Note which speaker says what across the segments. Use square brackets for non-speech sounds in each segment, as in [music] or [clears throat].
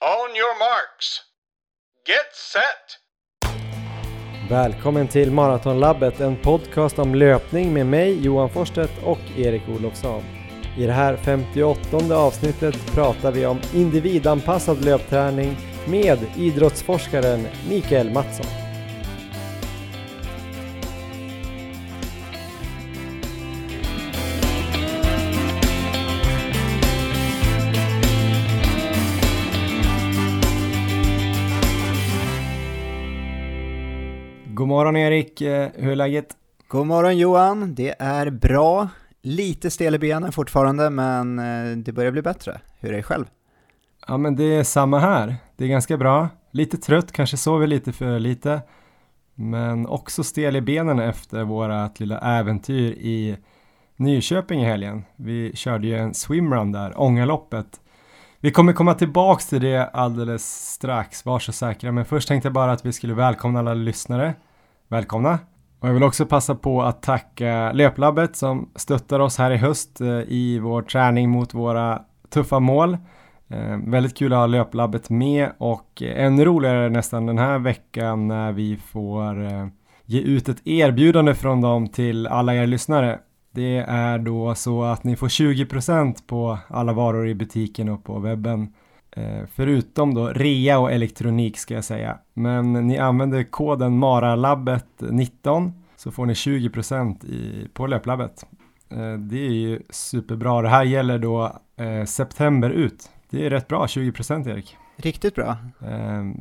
Speaker 1: On your marks. Get set!
Speaker 2: Välkommen till Maratonlabbet, en podcast om löpning med mig Johan Forsstedt och Erik Olofsson. I det här 58 avsnittet pratar vi om individanpassad löpträning med idrottsforskaren Mikael Mattsson. Morgon Erik, Eh, hur är läget?
Speaker 3: God morgon Johan, det är bra. Lite stel i benen fortfarande, men eh, det börjar bli bättre. Hur är det själv?
Speaker 2: Ja men det är samma här. Det är ganska bra. Lite trött, kanske sover lite för lite. Men också stel i benen efter vårat lilla äventyr i Nyköping i helgen. Vi körde ju en swimrun där, Ångaloppet. Vi kommer komma tillbaks till det alldeles strax, var så säkra. Men först tänkte jag bara att vi skulle välkomna alla lyssnare. Välkomna! Och jag vill också passa på att tacka Löplabbet som stöttar oss här i höst eh, i vår träning mot våra tuffa mål. Eh, väldigt kul att ha Löplabbet med och ännu roligare nästan den här veckan när vi får eh, ge ut ett erbjudande från dem till alla er lyssnare. Det är då så att ni får 20% på alla varor i butiken och på webben. Eh, förutom då rea och elektronik ska jag säga. Men ni använder koden MARALABBET19 så får ni 20% i, på löplabbet. Eh, det är ju superbra. Det här gäller då eh, september ut. Det är rätt bra, 20% Erik.
Speaker 3: Riktigt bra.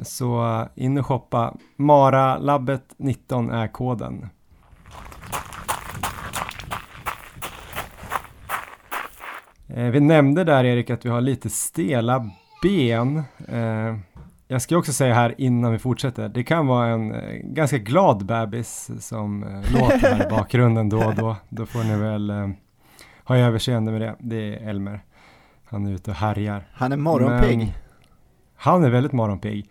Speaker 2: Så in och shoppa. MARALABBET19 är koden. Vi nämnde där Erik att vi har lite stela ben. Eh, jag ska också säga här innan vi fortsätter, det kan vara en eh, ganska glad bebis som eh, låter här i [laughs] bakgrunden då och då. Då får ni väl eh, ha överseende med det. Det är Elmer. Han är ute och härjar.
Speaker 3: Han är morgonpigg.
Speaker 2: Men Han är väldigt morgonpigg.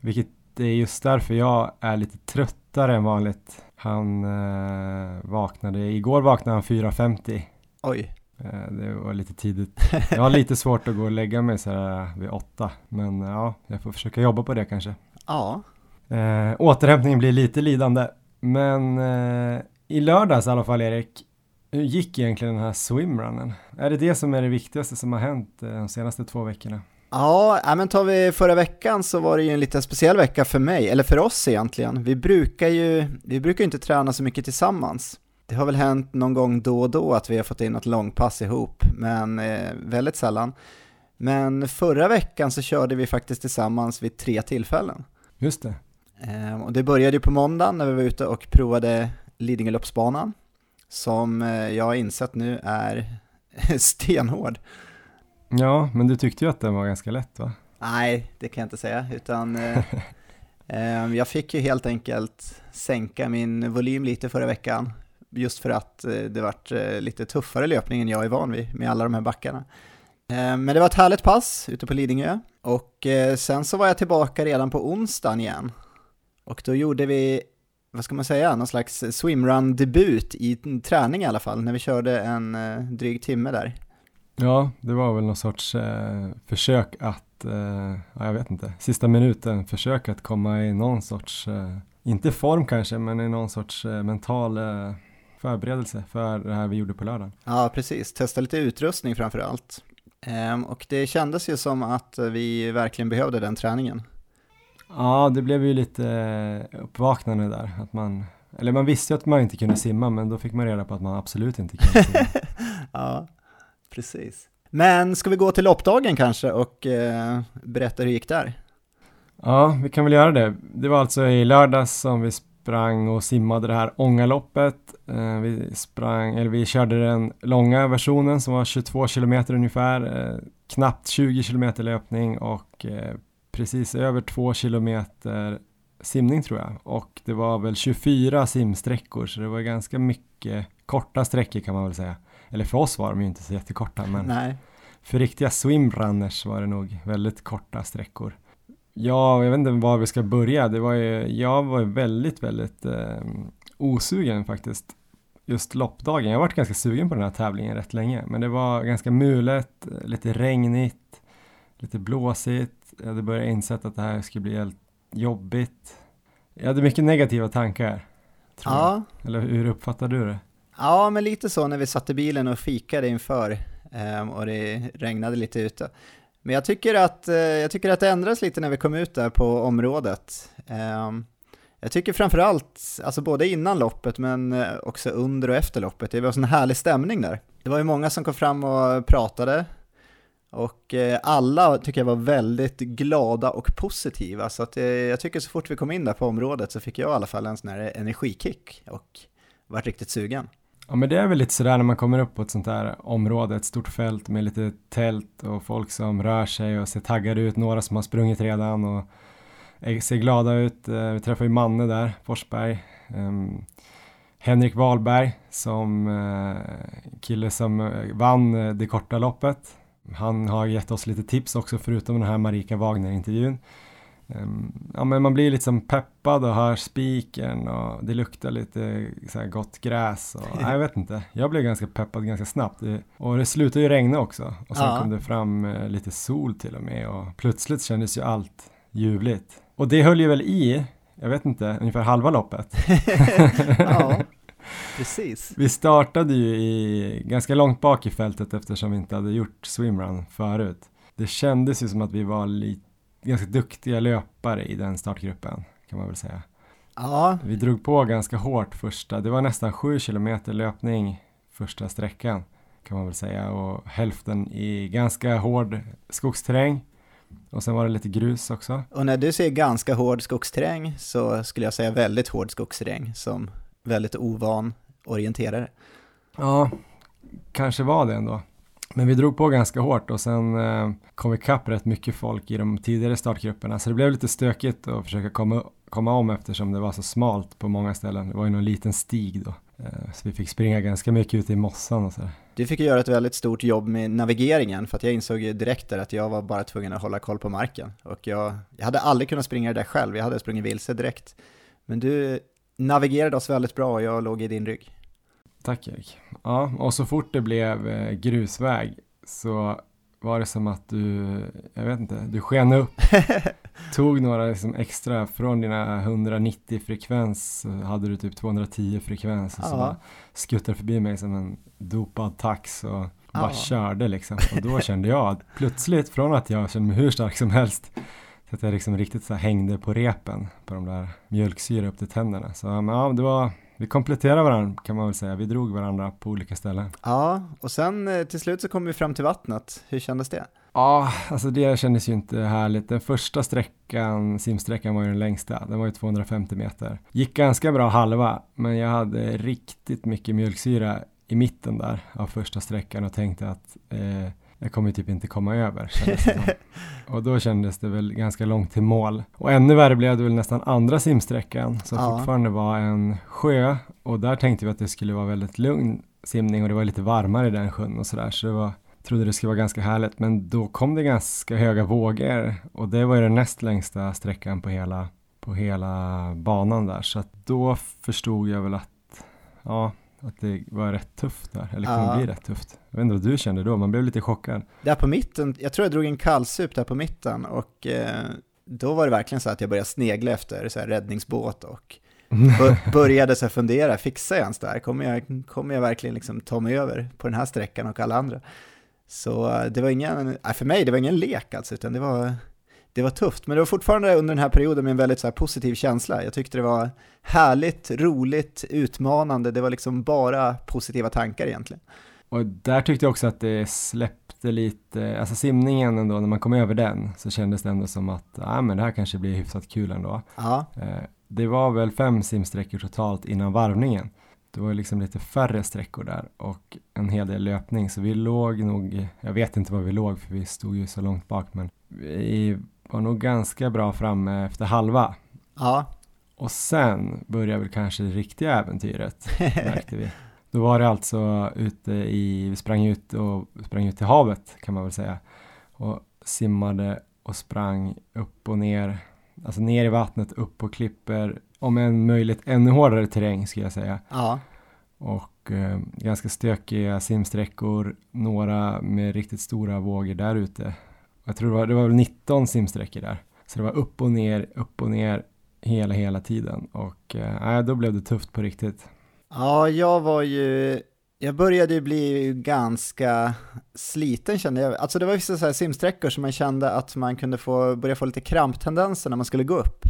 Speaker 2: Vilket är just därför jag är lite tröttare än vanligt. Han eh, vaknade, igår vaknade han 4.50.
Speaker 3: Oj.
Speaker 2: Eh, Det var lite tidigt. Jag har lite svårt att gå och lägga mig så här vid åtta. Men ja, jag får försöka jobba på det kanske.
Speaker 3: Ja.
Speaker 2: Eh, återhämtningen blir lite lidande. Men eh, i lördags i alla fall Erik. Hur gick egentligen den här swimrunnen? Är det det som är det viktigaste som har hänt eh, de senaste två veckorna?
Speaker 3: Ja, men tar vi förra veckan så var det ju en lite speciell vecka för mig, eller för oss egentligen. Vi brukar ju, vi brukar inte träna så mycket tillsammans. Det har väl hänt någon gång då och då att vi har fått in något långpass ihop, men eh, väldigt sällan. Men förra veckan så körde vi faktiskt tillsammans vid tre tillfällen.
Speaker 2: Just det.
Speaker 3: Eh, och det började ju på måndagen när vi var ute och provade Lidingöloppsbanan, som eh, jag har insett nu är [laughs] stenhård.
Speaker 2: Ja, men du tyckte ju att den var ganska lätt va?
Speaker 3: Nej, det kan jag inte säga, utan eh, [laughs] eh, jag fick ju helt enkelt sänka min volym lite förra veckan, just för att eh, det vart eh, lite tuffare löpning än jag är van vid med alla de här backarna. Eh, men det var ett härligt pass ute på Lidingö, och sen så var jag tillbaka redan på onsdagen igen. Och då gjorde vi, vad ska man säga, någon slags swimrun-debut i träning i alla fall, när vi körde en dryg timme där.
Speaker 2: Ja, det var väl någon sorts eh, försök att, eh, ja, jag vet inte, sista minuten försök att komma i någon sorts, eh, inte form kanske, men i någon sorts eh, mental eh, förberedelse för det här vi gjorde på lördagen.
Speaker 3: Ja, precis. Testa lite utrustning framför allt. Ehm, och det kändes ju som att vi verkligen behövde den träningen.
Speaker 2: Ja, det blev ju lite uppvaknande där, att man, eller man visste ju att man inte kunde simma, men då fick man reda på att man absolut inte kunde simma. [laughs]
Speaker 3: ja, precis. Men ska vi gå till loppdagen kanske och eh, berätta hur det gick där?
Speaker 2: Ja, vi kan väl göra det. Det var alltså i lördags som vi sprang och simmade det här Ångaloppet. Eh, vi sprang, eller vi körde den långa versionen som var 22 kilometer ungefär. Eh, knappt 20 kilometer löpning och eh, precis över 2 kilometer simning tror jag. Och det var väl 24 simsträckor så det var ganska mycket korta sträckor kan man väl säga. Eller för oss var de ju inte så jättekorta men
Speaker 3: Nej.
Speaker 2: för riktiga swimrunners var det nog väldigt korta sträckor. Ja, jag vet inte var vi ska börja. Det var ju, jag var väldigt, väldigt eh, osugen faktiskt. Just loppdagen. Jag har varit ganska sugen på den här tävlingen rätt länge. Men det var ganska mulet, lite regnigt, lite blåsigt. Jag hade börjat insett att det här skulle bli helt jobbigt. Jag hade mycket negativa tankar. Tror
Speaker 3: Ja,
Speaker 2: jag. Eller hur uppfattar du det?
Speaker 3: ja, men lite så när vi satt i bilen och fikade inför ehm, och det regnade lite ute. Men jag tycker, att, eh, jag tycker att det ändras lite när vi kom ut där på området. Ehm, jag tycker framförallt, alltså både innan loppet men eh, också under och efter loppet, det var en sån härlig stämning där. Det var ju många som kom fram och pratade och eh, alla tycker jag var väldigt glada och positiva. Så att, jag tycker så fort vi kom in där på området så fick jag i alla fall en sån här energikick och vart riktigt sugen.
Speaker 2: Ja men det är väl lite sådär när man kommer upp på ett sånt här område, ett stort fält med lite tält och folk som rör sig och ser taggade ut, några som har sprungit redan och ser glada ut. Eh, vi träffade ju Manne där, Forsberg. Um, Henrik Wahlberg som uh, kille som eh, vann det korta loppet. Han har gett oss lite tips också förutom den här Marika Wagner-intervjun. Ehm, ja men man blir liksom peppad och hör spiken och det luktar lite så gott gräs och [laughs] nej, jag vet inte. Jag blev ganska peppad ganska snabbt och det slutade ju regna också och sen
Speaker 3: Ja.
Speaker 2: kom det fram eh, lite sol till och med och plötsligt kändes ju allt ljuvligt. Och det höll ju väl i, jag vet inte, ungefär halva loppet. [laughs]
Speaker 3: ja, [laughs] precis.
Speaker 2: Vi startade ju i, ganska långt bak i fältet eftersom vi inte hade gjort swimrun förut. Det kändes ju som att vi var li, ganska duktiga löpare i den startgruppen kan man väl säga.
Speaker 3: Ja,
Speaker 2: Vi drog på ganska hårt första, det var nästan sju kilometer löpning första sträckan kan man väl säga och hälften i ganska hård skogsterräng och sen var det lite grus också.
Speaker 3: och när du säger ganska hård skogsterräng så skulle jag säga väldigt hård skogsterräng som väldigt ovan orienterare.
Speaker 2: Ja, kanske var det ändå. Men vi drog på ganska hårt och sen eh, kom ikapp rätt mycket folk i de tidigare startgrupperna så det blev lite stökigt att försöka komma, komma om eftersom det var så smalt på många ställen. Det var ju någon liten stig då. Eh, så vi fick springa ganska mycket ute i mossan och sådär.
Speaker 3: Du fick ju göra ett väldigt stort jobb med navigeringen för att jag insåg ju direkt där att jag var bara tvungen att hålla koll på marken. Och jag, jag hade aldrig kunnat springa det där själv, jag hade sprungit vilse direkt. Men du navigerade oss väldigt bra och jag låg i din rygg.
Speaker 2: Tack Erik. Ja, och så fort det blev eh, grusväg så var det som att du, jag vet inte, du sken upp, [laughs] tog några liksom extra från dina 190 frekvens, så hade du typ 210 frekvens och så
Speaker 3: Ja.
Speaker 2: skuttade förbi mig som en dopad tax och bara
Speaker 3: Ja.
Speaker 2: körde liksom. Och då kände jag att plötsligt, från att jag kände mig hur stark som helst, så att jag liksom riktigt så hängde på repen på de där mjölksyra upp till tänderna. Så ja, det var, vi kompletterade varandra kan man väl säga. Vi drog varandra på olika ställen.
Speaker 3: Ja, och sen eh, till slut så kom vi fram till vattnet. Hur kändes det?
Speaker 2: Ja, alltså det kändes ju inte härligt. Den första sträckan, simsträckan var ju den längsta. Den var ju 250 meter. Gick ganska bra halva, men jag hade riktigt mycket mjölksyra i mitten där av första sträckan och tänkte att eh, jag kommer typ inte komma över. [laughs] och då kändes det väl ganska långt till mål. Och ännu värre blev det väl nästan andra simsträckan som
Speaker 3: Ja.
Speaker 2: fortfarande var en sjö och där tänkte vi att det skulle vara väldigt lugn simning och det var lite varmare i den sjön och sådär så det var trodde det skulle vara ganska härligt men då kom det ganska höga vågor och det var ju den näst längsta sträckan på hela, på hela banan där så att då förstod jag väl att ja, att det var rätt tufft där, eller kunde
Speaker 3: Ja.
Speaker 2: bli rätt tufft. Jag vet inte vad du kände då, man blev lite chockad.
Speaker 3: Där på mitten, jag tror jag drog en kallsup där på mitten och eh, då var det verkligen så att jag började snegla efter så här räddningsbåt och [laughs] bör- började så här fundera, fixar jag ens där? Kommer jag, kommer jag verkligen liksom ta mig över på den här sträckan och alla andra? Så eh, det var ingen, för mig det var ingen lek alltså, utan det var, det var tufft. Men det var fortfarande under den här perioden med en väldigt så positiv känsla. Jag tyckte det var härligt, roligt, utmanande. Det var liksom bara positiva tankar egentligen.
Speaker 2: Och där tyckte jag också att det släppte lite, alltså simningen ändå, när man kom över den så kändes det ändå som att, ja men det här kanske blir hyfsat kul ändå.
Speaker 3: Ja,
Speaker 2: Eh, det var väl fem simsträckor totalt innan varvningen. Det var liksom lite färre sträckor där och en hel del löpning så vi låg nog, jag vet inte var vi låg för vi stod ju så långt bak men vi var nog ganska bra framme efter halva.
Speaker 3: ja,
Speaker 2: Och sen började väl kanske det riktiga äventyret [laughs] märkte vi. Då var det alltså ute i, vi sprang ut och sprang ut till havet kan man väl säga. Och simmade och sprang upp och ner, alltså ner i vattnet, upp på klippor, om en möjligt ännu hårdare terräng skulle jag säga.
Speaker 3: ja.
Speaker 2: Och eh, ganska stökiga simsträckor, några med riktigt stora vågor där ute. Jag tror det var, det var väl 19 simsträckor där. Så det var upp och ner, upp och ner hela, hela tiden. Och eh, då blev det tufft på riktigt.
Speaker 3: Ja, jag var ju, jag började ju bli ganska sliten kände jag. Alltså det var vissa så här simsträckor som man kände att man kunde få, börja få lite kramptendenser när man skulle gå upp.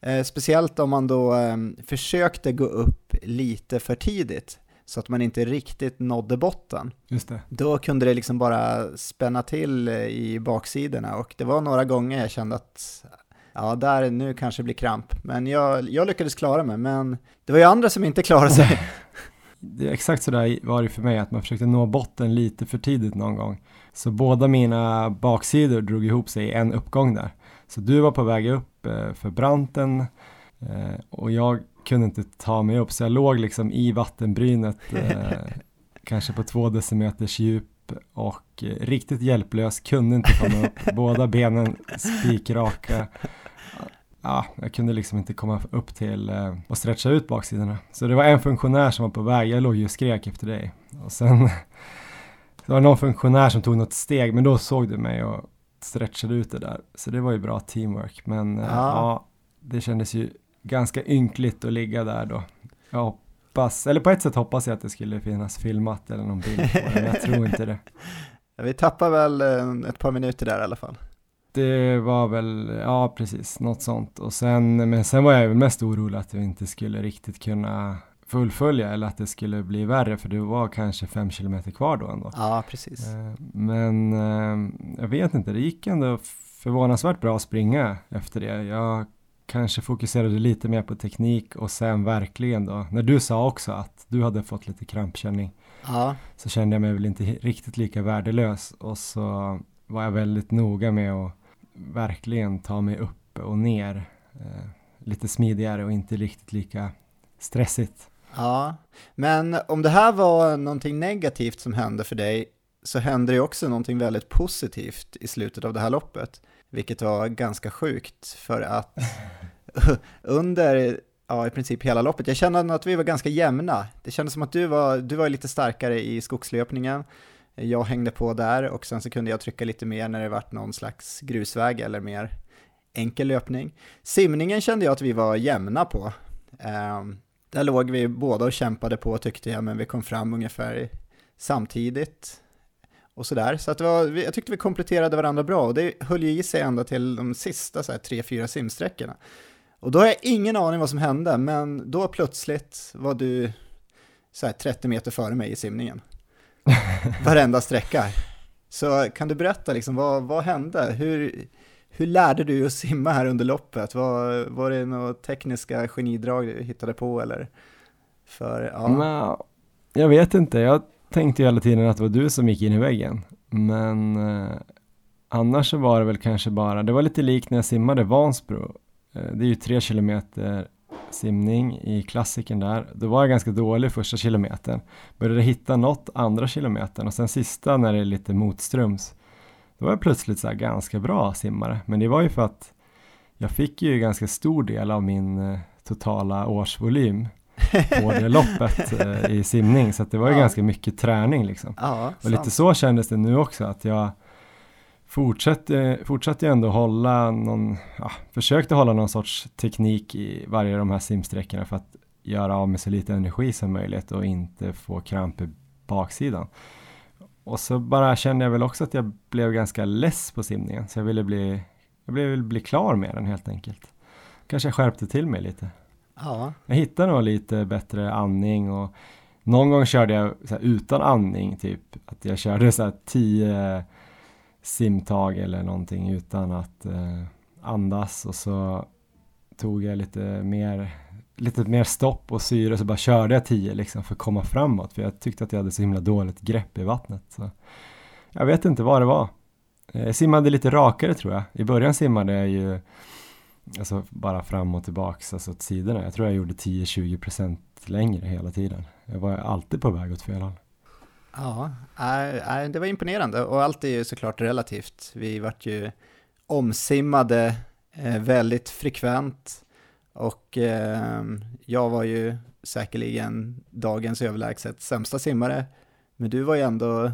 Speaker 3: Eh, speciellt om man då eh, försökte gå upp lite för tidigt så att man inte riktigt nådde botten.
Speaker 2: Just det.
Speaker 3: Då kunde det liksom bara spänna till i baksidorna och det var några gånger jag kände att ja, där nu kanske blir kramp. Men jag, jag lyckades klara mig, men det var ju andra som inte klarade sig. [laughs]
Speaker 2: det är exakt så där var det för mig, att man försökte nå botten lite för tidigt någon gång. Så båda mina baksidor drog ihop sig i en uppgång där. Så du var på väg upp eh, för branten eh, och jag kunde inte ta mig upp, så jag låg liksom i vattenbrynet, [laughs] eh, kanske på två decimeters djup och riktigt hjälplös, kunde inte komma upp, [laughs] båda benen spikraka. Ja, jag kunde liksom inte komma upp till eh, och stretcha ut baksidorna. Så det var en funktionär som var på väg, jag låg ju och skrek efter dig. Och sen [laughs] det var någon funktionär som tog något steg, men då såg du mig och stretchade ut det där. Så det var ju bra teamwork, men ja, ja det kändes ju ganska ynkligt att ligga där då. Jag hoppas, eller på ett sätt hoppas jag att det skulle finnas filmat eller någon bild på det, men jag tror inte det. [laughs]
Speaker 3: Vi tappar väl eh, ett par minuter där i alla fall.
Speaker 2: Det var väl, ja precis, något sånt. Och sen, men sen var jag väl mest orolig att jag inte skulle riktigt kunna fullfölja eller att det skulle bli värre för det var kanske fem kilometer kvar då ändå.
Speaker 3: Ja, precis.
Speaker 2: Eh, men eh, jag vet inte, det gick ändå förvånansvärt bra att springa efter det. Jag kanske fokuserade lite mer på teknik och sen verkligen då, när du sa också att du hade fått lite krampkänning,
Speaker 3: ja.
Speaker 2: så kände jag mig väl inte riktigt lika värdelös och så var jag väldigt noga med att verkligen ta mig upp och ner eh, lite smidigare och inte riktigt lika stressigt.
Speaker 3: Ja, men om det här var någonting negativt som hände för dig så hände det också någonting väldigt positivt i slutet av det här loppet. Vilket var ganska sjukt för att [laughs] under ja, i princip hela loppet, jag kände att vi var ganska jämna. Det kändes som att du var, du var lite starkare i skogslöpningen. Jag hängde på där och sen så kunde jag trycka lite mer när det vart någon slags grusväg eller mer enkel löpning. Simningen kände jag att vi var jämna på. Um, där låg vi båda och kämpade på tyckte jag, men vi kom fram ungefär samtidigt och sådär. Så att var, jag tyckte vi kompletterade varandra bra och det höll ju i sig ända till de sista så här, tre, fyra simsträckorna. Och då har jag ingen aning vad som hände, men då plötsligt var du så här, 30 meter före mig i simningen. [laughs] Varenda sträcka. Så kan du berätta, liksom, vad, vad hände? Hur, hur lärde du dig att simma här under loppet? Var, var det några tekniska genidrag du hittade på eller? För,
Speaker 2: ja. Men, jag vet inte, jag tänkte ju hela tiden att det var du som gick in i väggen. Men eh, annars så var det väl kanske bara, det var lite likt när jag simmade Vansbro. Eh, det är ju tre kilometer simning i klassiken där. Då var jag ganska dålig första kilometern. Började hitta något andra kilometern och sen sista när det är lite motströms. Då var jag plötsligt så ganska bra simmare. Men det var ju för att jag fick ju ganska stor del av min eh, totala årsvolym på det [laughs] loppet eh, i simning. Så det var ju ja. ganska mycket träning liksom.
Speaker 3: Ja,
Speaker 2: och lite så kändes det nu också att jag fortsatte, fortsatte ändå hålla någon, ja, försökte hålla någon sorts teknik i varje av de här simsträckorna för att göra av med så lite energi som möjligt och inte få kramp i baksidan. Och så bara kände jag väl också att jag blev ganska less på simningen så jag ville bli, jag ville bli klar med den helt enkelt. Kanske skärpte till mig lite.
Speaker 3: Ja.
Speaker 2: Jag hittade nog lite bättre andning och någon gång körde jag så utan andning, typ att jag körde så här tio simtag eller någonting utan att eh, andas och så tog jag lite mer lite mer stopp och syre så bara körde jag tio liksom för att komma framåt för jag tyckte att jag hade så himla dåligt grepp i vattnet. Så jag vet inte vad det var. Eh, jag simmade lite rakare tror jag. I början simmade jag ju alltså bara fram och tillbaks, alltså åt sidorna. Jag tror jag gjorde 10-20% längre hela tiden. Jag var alltid på väg åt fel håll.
Speaker 3: Ja, äh, det var imponerande och allt är ju såklart relativt. Vi vart ju omsimmade eh, väldigt frekvent och eh, jag var ju säkerligen dagens överlägset sämsta simmare. Men du var ju ändå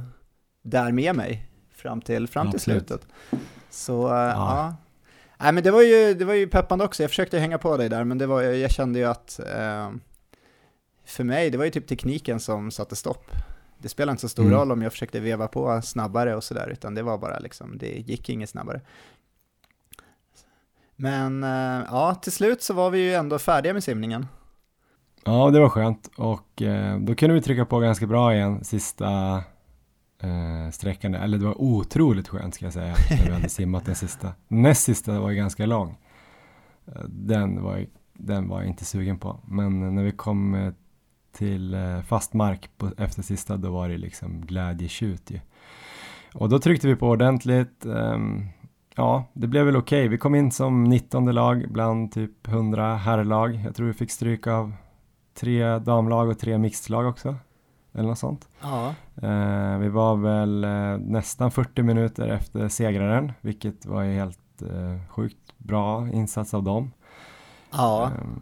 Speaker 3: där med mig fram till, fram till slutet. Så ja. ja. Nej, men det var, ju, det var ju peppande också, jag försökte hänga på dig där, men det var, jag kände ju att eh, för mig, det var ju typ tekniken som satte stopp. Det spelar inte så stor mm. roll om jag försökte veva på snabbare och sådär, utan det var bara liksom, det gick inget snabbare. Men eh, ja, till slut så var vi ju ändå färdiga med simningen.
Speaker 2: Ja, det var skönt och eh, då kunde vi trycka på ganska bra igen sista eh, sträckan. Eller det var otroligt skönt ska jag säga när vi hade simmat den sista. Näst sista var ju ganska lång. Eh, den var, den var jag inte sugen på. Men när vi kom eh, till eh, fast mark på, efter sista då var det liksom glädjetjut ju. Och då tryckte vi på ordentligt. Um, ja, det blev väl okej. Okay. Vi kom in som 19 lag bland typ 100 herrlag. Jag tror vi fick stryk av tre damlag och tre mixlag också. Eller något sånt.
Speaker 3: Ja.
Speaker 2: Uh, vi var väl uh, nästan 40 minuter efter segraren, vilket var ju helt uh, sjukt bra insats av dem.
Speaker 3: Ja.
Speaker 2: Um,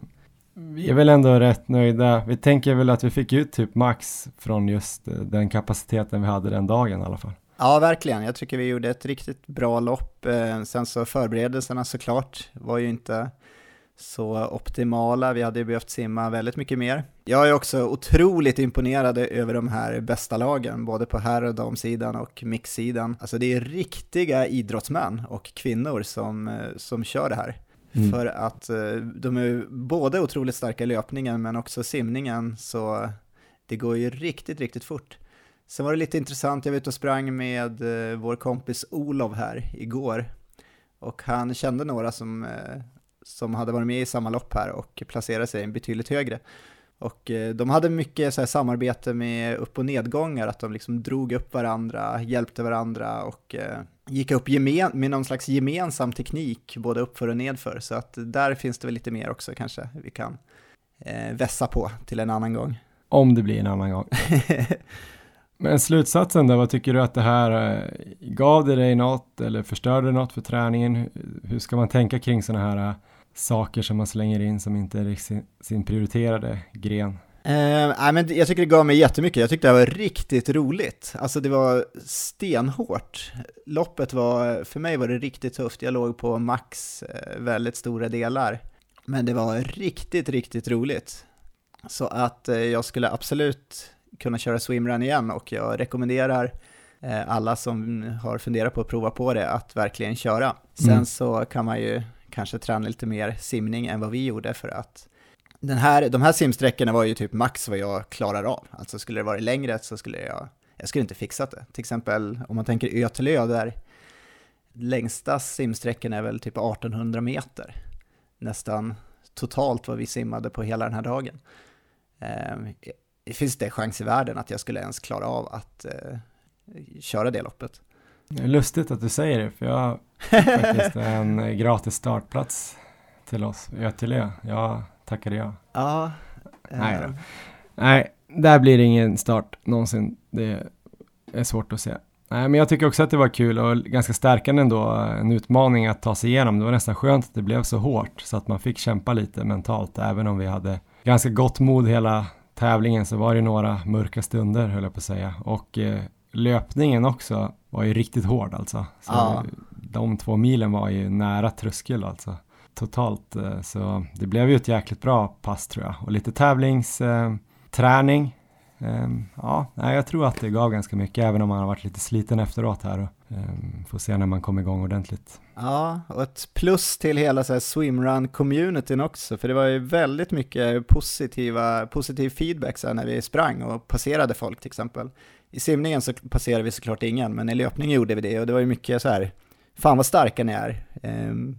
Speaker 2: vi är väl ändå rätt nöjda. Vi tänker väl att vi fick ut typ max från just den kapaciteten vi hade den dagen i alla fall.
Speaker 3: Ja, verkligen. Jag tycker vi gjorde ett riktigt bra lopp. Eh, sen så förberedelserna såklart var ju inte så optimala. Vi hade ju behövt simma väldigt mycket mer. Jag är också otroligt imponerad över de här bästa lagen, både på herr och damsidan och mixsidan. Alltså det är riktiga idrottsmän och kvinnor som, eh, som kör det här. Mm. För att eh, de är både otroligt starka i löpningen men också simningen, så det går ju riktigt, riktigt fort. Sen var det lite intressant, jag var ute och sprang med eh, vår kompis Olof här igår. Och han kände några som, som hade varit med i samma lopp här och placerade sig betydligt högre. Och eh, de hade mycket så samarbete med upp och nedgångar, att de liksom drog upp varandra, hjälpte varandra och eh, gick upp gemen, med någon slags gemensam teknik, både uppför och nedför. Så att där finns det väl lite mer också kanske vi kan eh, vässa på till en annan gång.
Speaker 2: Om det blir en annan gång. [laughs] Men slutsatsen då, vad tycker du att det här gav det dig något eller förstörde något för träningen? Hur ska man tänka kring sådana här saker som man slänger in som inte är sin, sin prioriterade gren?
Speaker 3: Nej, men jag tycker det gav mig jättemycket, jag tyckte det var riktigt roligt. Alltså det var stenhårt. Loppet var, för mig var det riktigt tufft, jag låg på max uh, väldigt stora delar. Men det var riktigt, riktigt roligt. Så att uh, jag skulle absolut kunna köra swimrun igen och jag rekommenderar eh, alla som har funderat på att prova på det att verkligen köra. Sen mm. så kan man ju kanske träna lite mer simning än vad vi gjorde för att den här, de här simsträckorna var ju typ max vad jag klarar av. Alltså skulle det varit längre så skulle jag, jag skulle inte fixat det. Till exempel om man tänker Ötelö där längsta simsträckan är väl typ 1800 meter. Nästan totalt vad vi simmade på hela den här dagen. Eh, finns det chans i världen att jag skulle ens klara av att eh, köra det loppet.
Speaker 2: Det är lustigt att du säger det, för jag [laughs] har faktiskt en gratis startplats till oss i Ötterlö. Jag tackade ja.
Speaker 3: Ja.
Speaker 2: Nej, då. Nej, där blir det ingen start någonsin. Det är svårt att se. Nej, men jag tycker också att det var kul och ganska stärkande ändå, en utmaning att ta sig igenom. Det var nästan skönt att det blev så hårt så att man fick kämpa lite mentalt, även om vi hade ganska gott mod hela tävlingen så var det några mörka stunder höll jag på att säga. Och eh, löpningen också var ju riktigt hård alltså. Så ja. De två milen var ju nära tröskel alltså. Totalt. Eh, så det blev ju ett jäkligt bra pass tror jag. Och lite tävlingsträning. Eh, ehm, ja, jag tror att det gav ganska mycket även om man har varit lite sliten efteråt här. Ehm, får se när man kommer igång ordentligt.
Speaker 3: Ja, och ett plus till hela så här swimrun-communityn också, för det var ju väldigt mycket positiva, positiv feedback så när vi sprang och passerade folk till exempel. I simningen så passerade vi såklart ingen, men i löpningen gjorde vi det och det var ju mycket så här, fan vad starka ni är. Um,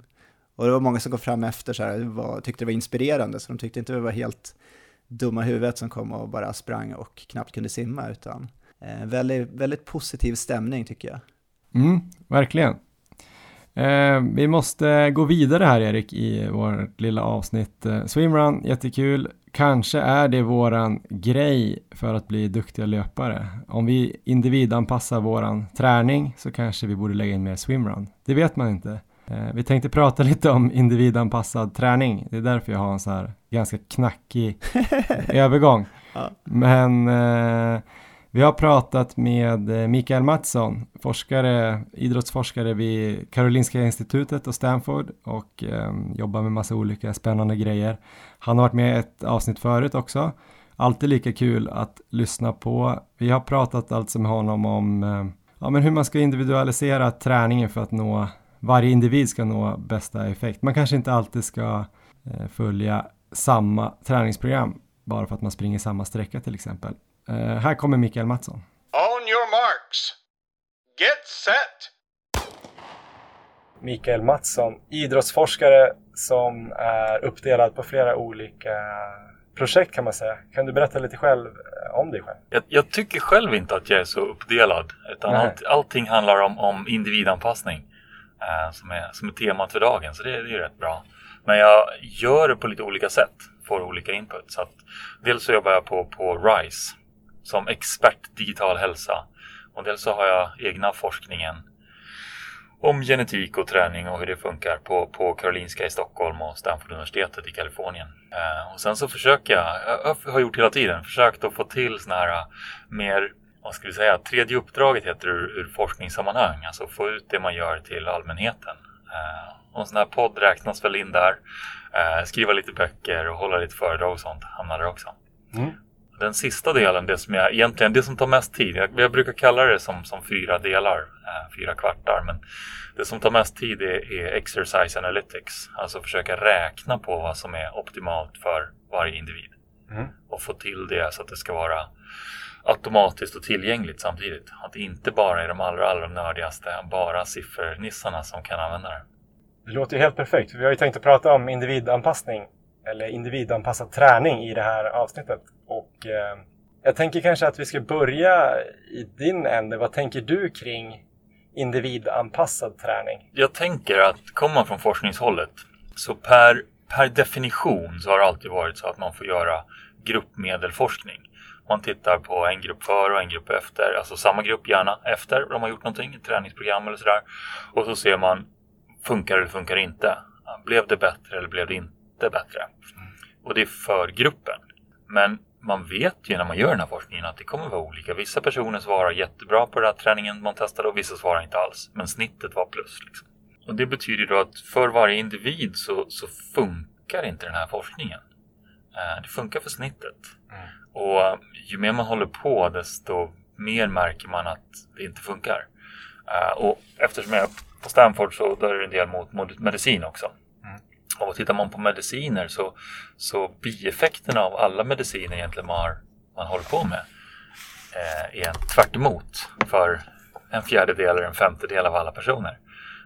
Speaker 3: och det var många som kom fram efter så här, var, tyckte det var inspirerande, så de tyckte inte vi var helt dumma huvudet som kom och bara sprang och knappt kunde simma, utan eh, väldigt, väldigt positiv stämning tycker jag.
Speaker 2: Mm, verkligen. Eh, vi måste gå vidare här Erik i vårt lilla avsnitt. Eh, swimrun, jättekul. Kanske är det våran grej för att bli duktiga löpare. Om vi individanpassar våran träning så kanske vi borde lägga in mer swimrun. Det vet man inte. Eh, vi tänkte prata [laughs] lite om individanpassad träning. Det är därför jag har en så här ganska knackig [laughs] övergång. Men eh, vi har pratat med eh, Mikael Mattsson, forskare, idrottsforskare vid Karolinska institutet och Stanford och eh, jobbar med massa olika spännande grejer. Han har varit med i ett avsnitt förut också. Alltid lika kul att lyssna på. Vi har pratat alltså med honom om eh, ja, men hur man ska individualisera träningen för att nå varje individ ska nå bästa effekt. Man kanske inte alltid ska eh, följa samma träningsprogram bara för att man springer samma sträcka till exempel. Uh, här kommer Mikael Mattsson.
Speaker 1: On your marks. Get set!
Speaker 2: Mikael Mattsson, idrottsforskare som är uppdelad på flera olika projekt kan man säga. Kan du berätta lite själv eh, om dig själv?
Speaker 4: Jag, jag tycker själv inte att jag är så uppdelad. Utan allt, allting handlar om, om individanpassning. Eh, som, är, som är temat för dagen, så det, det är rätt bra. Men jag gör det på lite olika sätt. Får olika input. Så att, dels så jobbar jag på, på RISE som expert digital hälsa. Och dels så har jag egna forskningen om genetik och träning och hur det funkar på, på Karolinska i Stockholm och Stanford universitetet i Kalifornien. Eh, och sen så försöker jag, jag har gjort hela tiden, försökt att få till sådana här eh, mer, vad ska vi säga, tredje uppdraget heter det ur, ur forskningssammanhang, alltså få ut det man gör till allmänheten. Eh, och en sån här podd räknas väl in där. Eh, skriva lite böcker och hålla lite föredrag och sånt hamnar där också. Mm den sista delen, det som jag egentligen det som tar mest tid. Jag, jag brukar kalla det som, som fyra delar, eh, fyra kvartar. Men det som tar mest tid är, är exercise analytics. Alltså försöka räkna på vad som är optimalt för varje individ. Mm. Och få till det så att det ska vara automatiskt och tillgängligt samtidigt. Att det inte bara är de allra, allra nördigaste, bara siffernissarna som kan använda det.
Speaker 2: Det låter helt perfekt. Vi har ju tänkt att prata om individanpassning eller individanpassad träning i det här avsnittet. Och eh, jag tänker kanske att vi ska börja i din ände. Vad tänker du kring individanpassad träning?
Speaker 4: Jag tänker att kommer man från forskningshållet så per, per definition så har det alltid varit så att man får göra gruppmedelforskning. Man tittar på en grupp före och en grupp efter, alltså samma grupp gärna efter de har gjort någonting, ett träningsprogram eller sådär. Och så ser man, funkar eller funkar inte? Blev det bättre eller blev det inte bättre? Och det är för gruppen. Men man vet ju när man gör den här forskningen att det kommer vara olika. Vissa personer svarar jättebra på den här träningen man testade och vissa svarar inte alls. Men snittet var plus. Liksom. Och det betyder då att för varje individ så, så funkar inte den här forskningen. Eh, det funkar för snittet. Mm. Och ju mer man håller på desto mer märker man att det inte funkar. Eh, och eftersom jag är på Stanford så då är det en del mot medicin också. Och tittar man på mediciner så, så bieffekterna av alla mediciner egentligen man, har, man håller på med eh, är tvärt för en fjärdedel eller en femtedel av alla personer.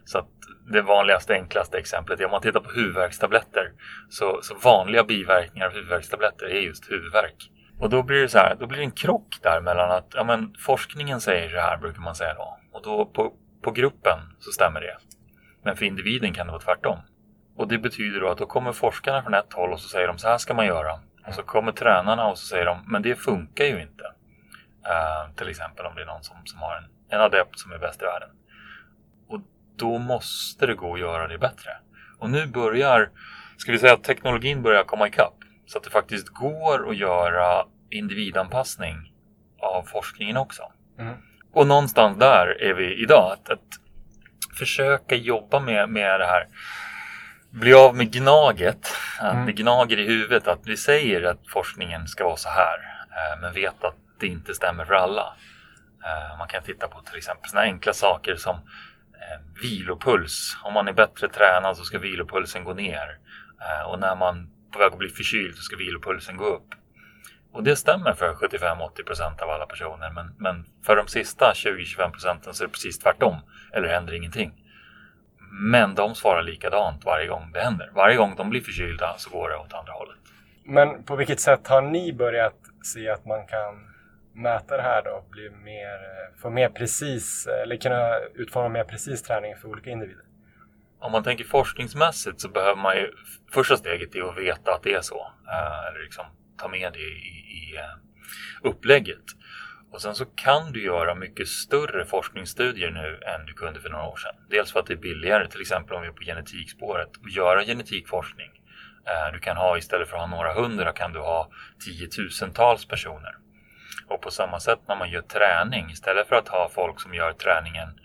Speaker 4: Så att det vanligaste, enklaste exemplet är om man tittar på huvudvärkstabletter. Så, så vanliga biverkningar av huvudvärkstabletter är just huvudvärk. Och då blir det så här, då blir det en krock där mellan att ja, men forskningen säger så här brukar man säga då. Och då på, på gruppen så stämmer det. Men för individen kan det vara tvärtom. Och det betyder då att då kommer forskarna från ett håll och så säger de så här ska man göra. Och så kommer tränarna och så säger de men det funkar ju inte. Uh, till exempel om det är någon som, som har en, en adept som är bäst i världen. Och då måste det gå att göra det bättre. Och nu börjar, ska vi säga att teknologin börjar komma ikapp. Så att det faktiskt går att göra individanpassning av forskningen också. Mm. Och någonstans där är vi idag. Att, att försöka jobba med, med det här bli av med gnaget. Att mm. det gnager i huvudet att vi säger att forskningen ska vara så här. Eh, men vet att det inte stämmer för alla. Eh, man kan titta på till exempel sådana enkla saker som eh, vilopuls. Om man är bättre tränad så ska vilopulsen gå ner. Och när man är på väg att bli förkyld så ska vilopulsen gå upp. Och det stämmer för 75-80% av alla personer. Men, men för de sista 20-25% så är det precis tvärtom. Eller händer ingenting. Men de svarar likadant varje gång det händer. Varje gång de blir förkylda så går det åt andra hållet.
Speaker 2: Men på vilket sätt har ni börjat se att man kan mäta det här då? Bli mer, få mer precis, eller kunna utforma mer precis träning för olika individer?
Speaker 4: Om man tänker forskningsmässigt så behöver man ju första steget är att veta att det är så. Eh, eller liksom ta med det i, i eh, upplägget. Och sen så kan du göra mycket större forskningsstudier nu än du kunde för några år sedan. Dels för att det är billigare, till exempel om vi är på genetikspåret, att göra genetikforskning. Eh, du kan ha istället för att ha några hundra kan du ha tiotusentals personer. Och på samma sätt när man gör träning, istället för att ha folk som gör träningen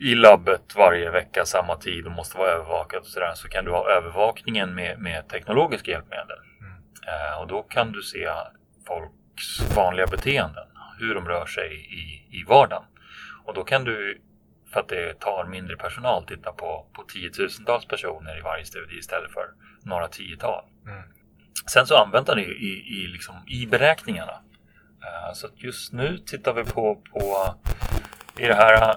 Speaker 4: i labbet varje vecka samma tid och måste vara övervakad och sådär så kan du ha övervakningen med, med teknologiska hjälpmedel. Mm. Eh, och då kan du se folks vanliga beteenden, hur de rör sig i, i vardagen. Och då kan du, för att det tar mindre personal, titta på, på tiotusentals personer i varje studie istället för några tiotal. Mm. Sen så använder det i, i, liksom, i beräkningarna. Uh, så just nu tittar vi på, på i det här uh,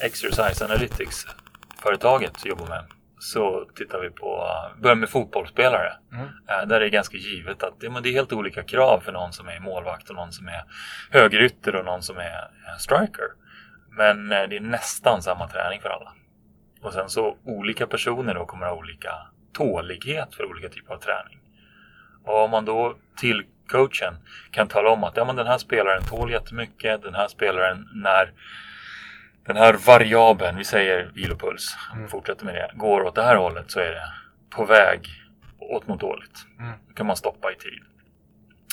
Speaker 4: Exercise Analytics-företaget jobbar med så tittar vi på, börjar med fotbollsspelare. Mm. Uh, där är det ganska givet att det, men det är helt olika krav för någon som är målvakt och någon som är högerytter och någon som är striker. Men det är nästan samma träning för alla. Och sen så olika personer då kommer ha olika tålighet för olika typer av träning. Och om man då till coachen kan tala om att ja, men den här spelaren tål jättemycket, den här spelaren när den här variabeln, vi säger vilopuls, mm. fortsätter med det, går åt det här hållet så är det på väg åt något dåligt. Mm. Då kan man stoppa i tid.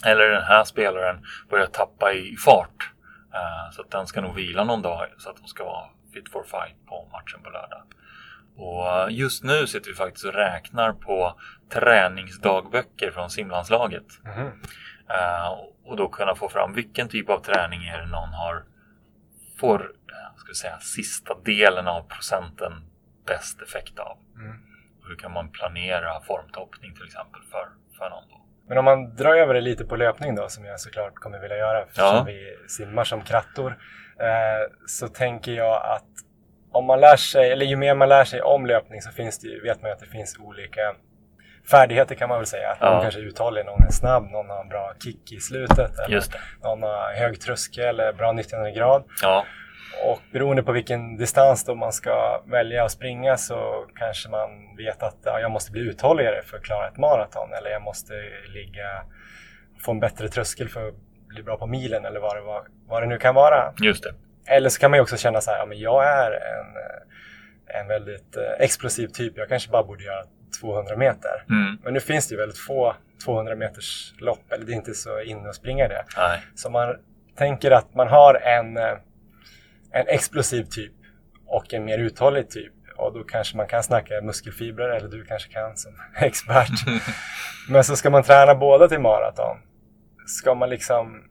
Speaker 4: Eller den här spelaren börjar tappa i fart. Uh, så att den ska nog vila någon dag så att de ska vara fit for fight på matchen på lördag. Och eh, just nu sitter vi faktiskt och räknar på träningsdagböcker från simlandslaget. Mm. Uh, och då kunna få fram vilken typ av träning är det någon har får ska säga, sista delen av procenten bäst effekt av. Mm. hur kan man planera formtoppning till exempel för, för någon då?
Speaker 5: Men om man drar över det lite på löpning då, som jag såklart kommer vilja göra eftersom ja. vi simmar som krattor, eh, så tänker jag att om man lär sig, eller ju mer man lär sig om löpning så finns det, vet man ju att det finns olika färdigheter kan man väl säga. Att ja. Någon kanske är uthållig, någon är snabb, någon har en bra kick i slutet. Eller Någon har hög tröskel eller bra nyttjandegrad. Ja. Och beroende på vilken distans då man ska välja att springa så kanske man vet att ja, jag måste bli uthålligare för att klara ett maraton. Eller jag måste ligga, få en bättre tröskel för att bli bra på milen eller vad det, vad, vad det nu kan vara.
Speaker 4: Just det.
Speaker 5: Eller så kan man ju också känna så här, ja, men jag är en, en väldigt eh, explosiv typ. Jag kanske bara borde göra 200 meter. Mm. Men nu finns det ju väldigt få 200 meters lopp, eller det är inte så inne att springa det. Nej. Så man tänker att man har en, eh, en explosiv typ och en mer uthållig typ. Och då kanske man kan snacka muskelfibrer, eller du kanske kan som [laughs] expert. [laughs] Men så ska man träna båda till maraton. Ska man liksom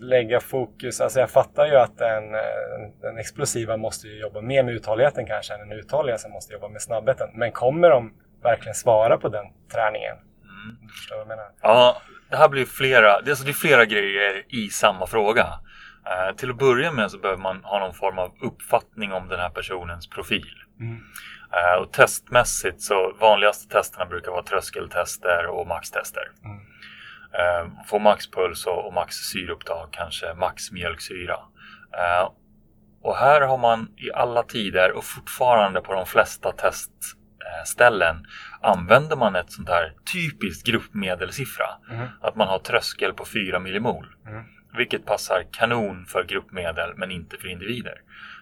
Speaker 5: lägga fokus, alltså jag fattar ju att den, den explosiva måste jobba mer med uthålligheten kanske än den uthålliga som måste jobba med snabbheten. Men kommer de verkligen svara på den träningen? Mm. Du förstår vad jag menar?
Speaker 4: Ja, det här blir flera, det är, alltså det är flera grejer i samma fråga. Uh, till att börja med så behöver man ha någon form av uppfattning om den här personens profil. Mm. Uh, och testmässigt så vanligaste testerna brukar vara tröskeltester och maxtester. Mm. Eh, få maxpuls och, och max syreupptag, kanske max mjölksyra. Eh, och här har man i alla tider och fortfarande på de flesta testställen använder man ett sånt här typiskt gruppmedelsiffra. Mm. Att man har tröskel på 4 millimol. Mm. Vilket passar kanon för gruppmedel men inte för individer.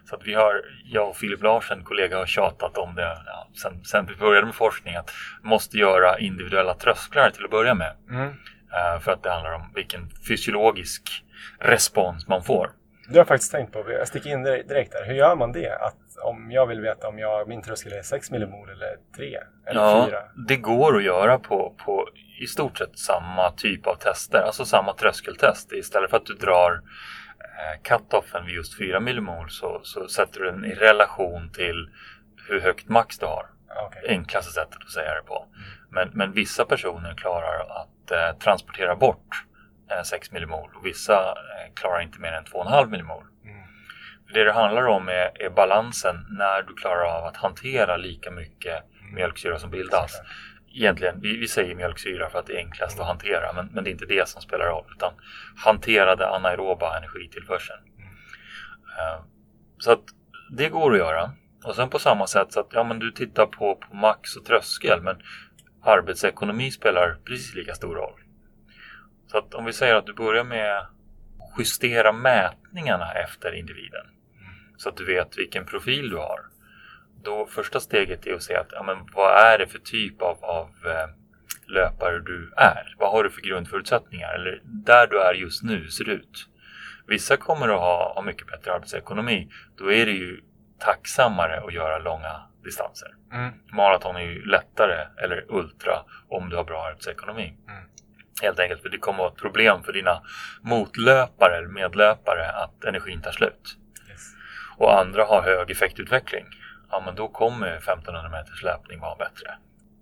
Speaker 4: Så att vi har, jag och Filip Larsen, kollega, har tjatat om det ja, sen, sen vi började med forskning att vi måste göra individuella trösklar till att börja med. Mm. Eh, för att det handlar om vilken fysiologisk respons man får.
Speaker 5: Det har faktiskt tänkt på. Jag sticker in direkt där. Hur gör man det? Att om jag vill veta om jag, min tröskel är 6 millimol eller 3 eller ja, 4?
Speaker 4: Det går att göra på, på i stort sett samma typ av tester, alltså samma tröskeltest. Istället för att du drar eh, cut-offen vid just 4 millimol så, så sätter du den i relation till hur högt max du har. Okay. Enklaste sättet att säga det på. Mm. Men, men vissa personer klarar att eh, transportera bort eh, 6 millimol och vissa eh, klarar inte mer än 2,5 millimol. Mm. Det det handlar om är, är, balansen när du klarar av att hantera lika mycket mm. mjölksyra som bildas. Egentligen, vi, vi säger mjölksyra för att det är enklast mm. att hantera men, men, det är inte det som spelar roll utan hanterade anaeroba energitillförseln. Mm. Uh, så att det går att göra. Och sen på samma sätt så att ja, men du tittar på, på max och tröskel men arbetsekonomi spelar precis lika stor roll. Så att om vi säger att du börjar med att justera mätningarna efter individen så att du vet vilken profil du har. Då första steget är att se att ja, men vad är det för typ av, av eh, löpare du är. Vad har du för grundförutsättningar? Eller där du är just nu ser ut. Vissa kommer att ha, ha mycket bättre arbetsekonomi. Då är det ju tacksammare att göra långa distanser.
Speaker 2: Mm.
Speaker 4: Maraton är ju lättare, eller ultra, om du har bra arbetsekonomi.
Speaker 2: Mm.
Speaker 4: Helt enkelt för det kommer att vara ett problem för dina motlöpare eller medlöpare att energin tar slut.
Speaker 2: Yes.
Speaker 4: Och andra har hög effektutveckling. Ja, men då kommer 1500 meters löpning vara bättre.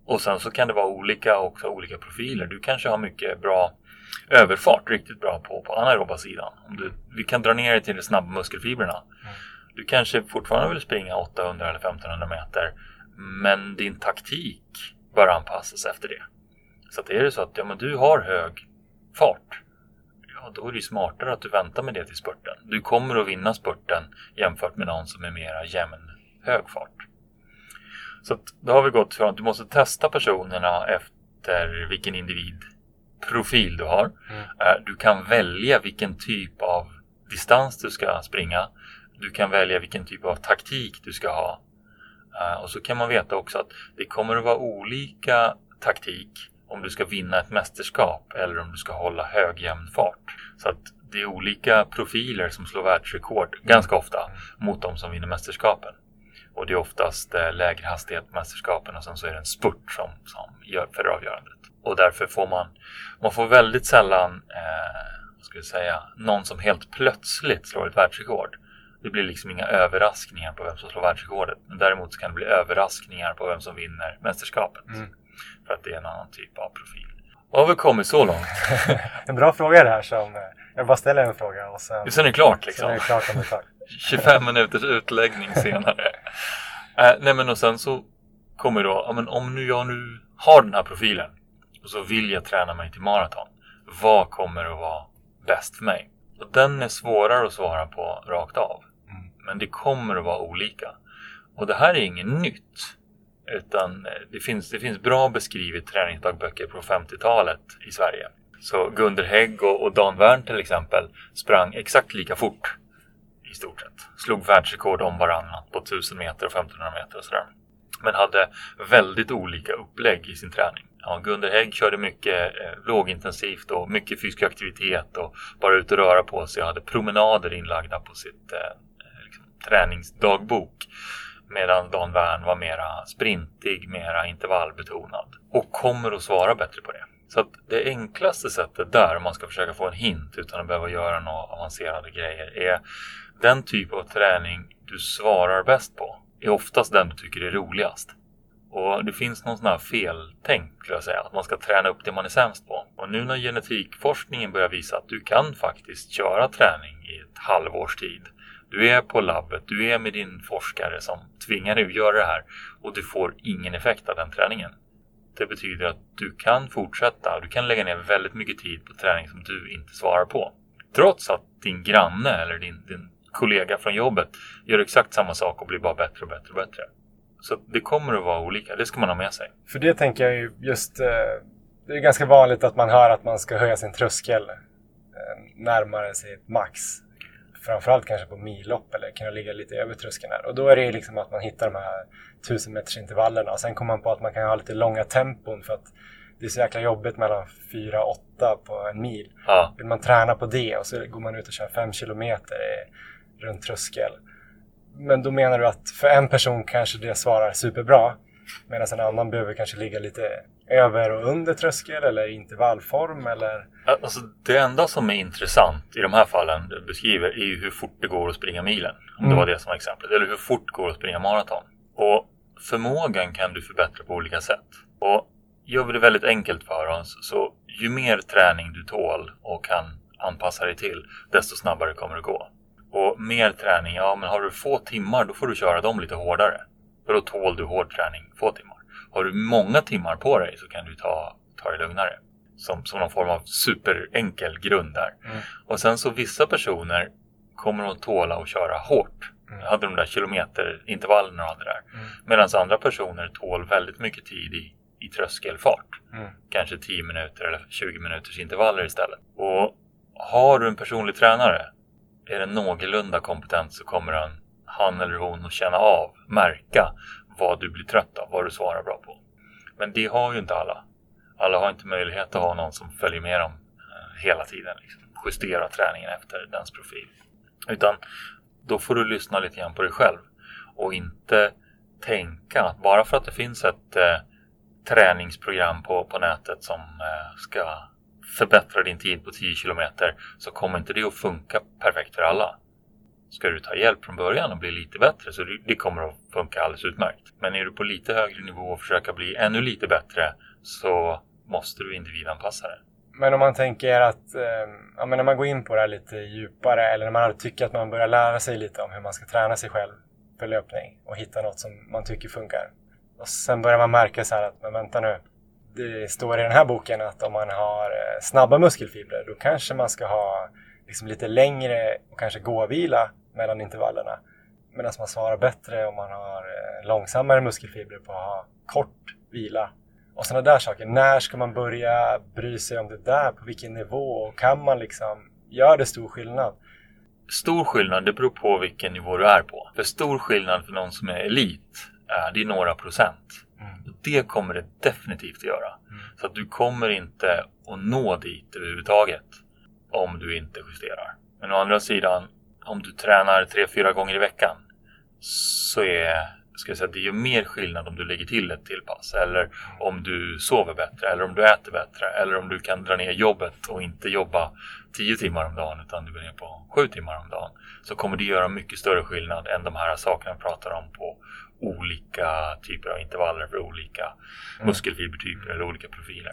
Speaker 4: Och sen så kan det vara olika också olika profiler. Du kanske har mycket bra överfart, riktigt bra på, på anaeroba sidan. Om du, vi kan dra ner det till de snabba muskelfibrerna. Du kanske fortfarande vill springa 800 eller 1500 meter. Men din taktik bör anpassas efter det. Så att är det så att ja, men du har hög fart. Ja, då är det smartare att du väntar med det till spurten. Du kommer att vinna spurten jämfört med någon som är mera jämn hög fart. Så att då har vi gått från att du måste testa personerna efter vilken individprofil du har.
Speaker 2: Mm.
Speaker 4: Eh, Du kan välja vilken typ av distans du ska springa. Du kan välja vilken typ av taktik du ska ha. Eh, Och så kan man veta också att det kommer att vara olika taktik om du ska vinna ett mästerskap eller om du ska hålla hög jämn fart. Så att det är olika profiler som slår världsrekord ganska ofta mot de som vinner mästerskapen. Och det är oftast eh, lägre hastighet på mästerskapen och sen så är det en spurt som, som gör för avgörandet. Och därför får man, man får väldigt sällan, eh, ska jag säga, någon som helt plötsligt slår ett världsrekord. Det blir liksom inga överraskningar på vem som slår världsrekordet. Men däremot så kan det bli överraskningar på vem som vinner mästerskapet.
Speaker 2: Mm.
Speaker 4: För att det är en annan typ av profil. Och har vi kommit så långt? [laughs]
Speaker 2: En bra fråga det här som... eh, Jag bara ställer en fråga och sen...
Speaker 4: Sen är det klart
Speaker 2: Sen
Speaker 4: liksom.
Speaker 2: är det klart om ett tag.
Speaker 4: 25 minuters utläggning senare. äh, nej men och sen så kommer då, ja, men om nu jag nu har den här profilen och så vill jag träna mig till maraton. Vad kommer att vara bäst för mig? Och den är svårare att svara på rakt av.
Speaker 2: Mm.
Speaker 4: Men det kommer att vara olika. Och det här är inget nytt. Utan eh, det finns, det finns bra beskrivet träningsdagböcker på 50-talet i Sverige. Så Gunder Hägg och, och Dan Wern till exempel sprang exakt lika fort i stort sett. Slog världsrekord om varannat på 1000 meter och 1500 meter och sådär. Men hade väldigt olika upplägg i sin träning. Ja, Gunder Hägg körde mycket eh, lågintensivt och mycket fysisk aktivitet och bara ut och röra på sig och hade promenader inlagda på sitt eh, liksom, träningsdagbok. Medan Dan Wern var mera sprintig, mera intervallbetonad. Och kommer att svara bättre på det. Så att det enklaste sättet där, om man ska försöka få en hint utan att behöva göra några avancerade grejer, är den typ av träning du svarar bäst på. Är oftast den du tycker är roligast. Och det finns någon sån här feltänk, skulle jag säga, att man ska träna upp det man är sämst på. Och nu när genetikforskningen börjar visa att du kan faktiskt köra träning i ett halvårs tid. Du är på labbet, du är med din forskare som tvingar dig att göra det här och du får ingen effekt av den träningen. Det betyder att du kan fortsätta och du kan lägga ner väldigt mycket tid på träning som du inte svarar på. Trots att din granne eller din, din kollega från jobbet gör exakt samma sak och blir bara bättre och bättre och bättre. Så det kommer att vara olika, det ska man ha med sig.
Speaker 2: För det tänker jag ju just... eh, Det är ganska vanligt att man hör att man ska höja sin tröskel eh, närmare sitt max. Framförallt kanske på millopp eller kunna ligga lite över tröskeln här. Och då är det ju liksom att man hittar de här 1000 meters intervallerna. Och sen kommer man på att man kan ha lite långa tempon för att det är så jäkla jobbigt mellan 4 och 8 på en mil.
Speaker 4: Ja,
Speaker 2: Vill man träna på det och så går man ut och kör 5 kilometer i- runt tröskel. Men då menar du att för en person kanske det svarar superbra. Medan en annan behöver kanske ligga lite över och under tröskel eller intervallform eller...
Speaker 4: Alltså, det enda som är intressant i de här fallen du beskriver är ju hur fort det går att springa milen. Om det
Speaker 2: Mm.
Speaker 4: var det som var exemplet. Eller hur fort går det att springa maraton. Och förmågan kan du förbättra på olika sätt. Och gör vi det väldigt enkelt för oss så ju mer träning du tål och kan anpassa dig till desto snabbare kommer det gå. Och mer träning, ja men har du få timmar då får du köra dem lite hårdare. För då tål du hård träning få timmar. Har du många timmar på dig så kan du ta, ta det lugnare. Som, som någon form av superenkel grund där.
Speaker 2: Mm.
Speaker 4: Och sen så vissa personer kommer att tåla att köra hårt.
Speaker 2: Mm.
Speaker 4: Jag hade de där kilometerintervallerna och allt det där.
Speaker 2: Mm.
Speaker 4: Medan andra personer tål väldigt mycket tid i, i tröskelfart.
Speaker 2: Mm.
Speaker 4: Kanske 10 minuter eller 20 minuters intervaller istället. Och har du en personlig tränare, är den någorlunda kompetent så kommer han, han eller hon att känna av, märka vad du blir trött av, vad du svarar bra på. Men det har ju inte alla. Alla har inte möjlighet att ha någon som följer med dem eh, hela tiden. Liksom. Justera träningen efter dens profil. Utan då får du lyssna lite grann på dig själv och inte tänka att bara för att det finns ett eh, träningsprogram på, på nätet som eh, ska förbättra din tid på 10 kilometer så kommer inte det att funka perfekt för alla. Ska du ta hjälp från början och bli lite bättre så det kommer att funka alldeles utmärkt. Men är du på lite högre nivå och försöka bli ännu lite bättre så måste du individanpassa det.
Speaker 5: Men om man tänker att eh, ja, men när man går in på det här lite djupare eller när man tycker att man börjar lära sig lite om hur man ska träna sig själv för löpning och hitta något som man tycker funkar. Och sen börjar man märka så här att, men vänta nu, det står i den här boken att om man har eh, snabba muskelfibrer då kanske man ska ha liksom lite längre och kanske gåvila mellan intervallerna. Medan man svarar bättre om man har eh, långsammare muskelfibrer på att ha kort vila. Och sådana där saker. När ska man börja bry sig om det där? På vilken nivå? Och kan man liksom, gör det stor skillnad?
Speaker 4: Stor skillnad, det beror på vilken nivå du är på. För stor skillnad för någon som är elit, eh, det är några procent. Mm. Det kommer det definitivt att göra. Mm. Så att du kommer inte att nå dit överhuvudtaget om du inte justerar. Men å andra sidan, om du tränar tre fyra gånger i veckan så är ska jag säga, det gör mer skillnad om du lägger till ett till pass eller om du sover bättre eller om du äter bättre eller om du kan dra ner jobbet och inte jobba 10 timmar om dagen utan du går ner på 7 timmar om dagen så kommer det göra mycket större skillnad än de här sakerna jag pratar om på olika typer av intervaller för olika mm. muskelfibertyper eller olika profiler.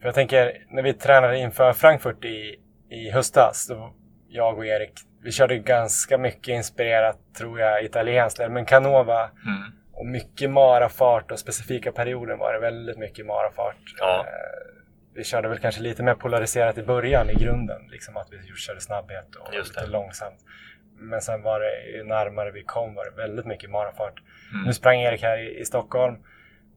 Speaker 5: För jag tänker, när vi tränade inför Frankfurt i, i höstas, då jag och Erik, vi körde ganska mycket inspirerat, tror jag, italienskt, men Canova mm. och mycket marafart och specifika perioder var det väldigt mycket marafart.
Speaker 4: Ja.
Speaker 5: Eh, vi körde väl kanske lite mer polariserat i början i grunden, liksom att vi körde snabbhet och lite långsamt. Men sen var det, ju närmare vi kom var det väldigt mycket marafart. Mm. Nu sprang Erik här i, i, Stockholm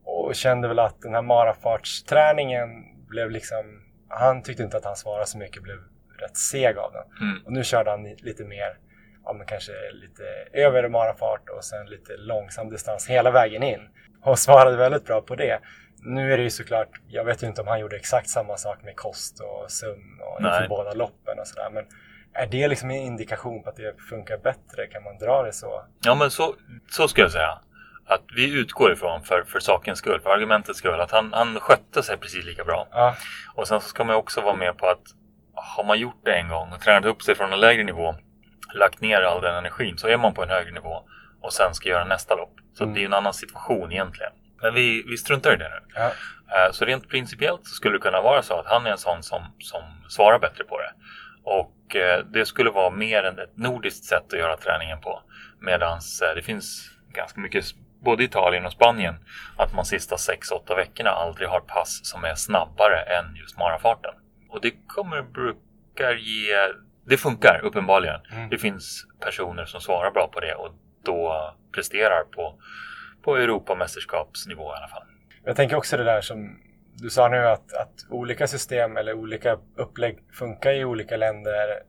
Speaker 5: och kände väl att den här marafartsträningen blev liksom... Han tyckte inte att han svarade så mycket, blev rätt seg av den. Mm. Och nu körde han lite mer, ja men kanske lite över marafart och sen lite långsam distans hela vägen in. Och svarade väldigt bra på det. Nu är det ju såklart, jag vet ju inte om han gjorde exakt samma sak med kost och sömn och inför båda loppen och sådär. Men är det liksom en indikation på att det funkar bättre? Kan man dra det så?
Speaker 4: Ja, men så, så ska jag säga. Att vi utgår ifrån för, för sakens skull, för argumentets skull, att han, han skötte sig precis lika bra.
Speaker 5: Ja.
Speaker 4: Och sen så ska man också vara med på att har man gjort det en gång och tränat upp sig från en lägre nivå, lagt ner all den energin, så är man på en högre nivå och sen ska göra nästa lopp. Så mm. det är en annan situation egentligen. Men vi, vi struntar i det nu.
Speaker 5: Ja.
Speaker 4: Eh, så rent principiellt så skulle det kunna vara så att han är en sån som, som svarar bättre på det. Och eh, det skulle vara mer än ett nordiskt sätt att göra träningen på. Medan eh, det finns ganska mycket, både i Italien och Spanien, att man sista 6-8 veckorna aldrig har pass som är snabbare än just marafarten. Och det kommer brukar ge, det funkar uppenbarligen. Mm. Det finns personer som svarar bra på det och då presterar på, på Europamästerskapsnivå i alla fall.
Speaker 5: Jag tänker också det där som du sa nu att, att olika system eller olika upplägg funkar i olika länder.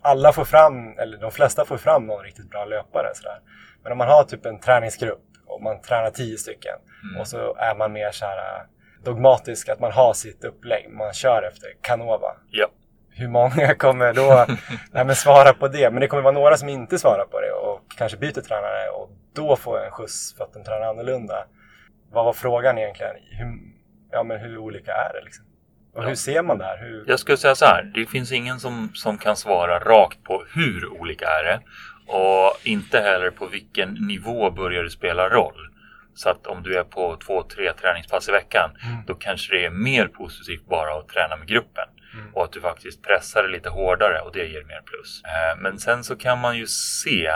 Speaker 5: Alla får fram, eller de flesta får fram någon riktigt bra löpare. Sådär. Men om man har typ en träningsgrupp och man tränar tio stycken mm. och så är man mer så här äh, dogmatisk att man har sitt upplägg. Man kör efter Canova.
Speaker 4: Ja.
Speaker 5: Hur många kommer då [laughs] nej, men svara på det? Men det kommer vara några som inte svarar på det och kanske byter tränare och då får en skjuts för att de tränar annorlunda vad var frågan egentligen? Hur, ja, men hur olika är det? Liksom? Och ja. hur ser man det här? Hur...
Speaker 4: Jag skulle säga så här. Det finns ingen som, som kan svara rakt på hur olika är det. Och inte heller på vilken nivå börjar det spela roll. Så att om du är på två, tre träningspass i veckan, mm. då kanske det är mer positivt bara att träna med gruppen. Mm. Och att du faktiskt pressar det lite hårdare och det ger mer plus. Eh, men sen så kan man ju se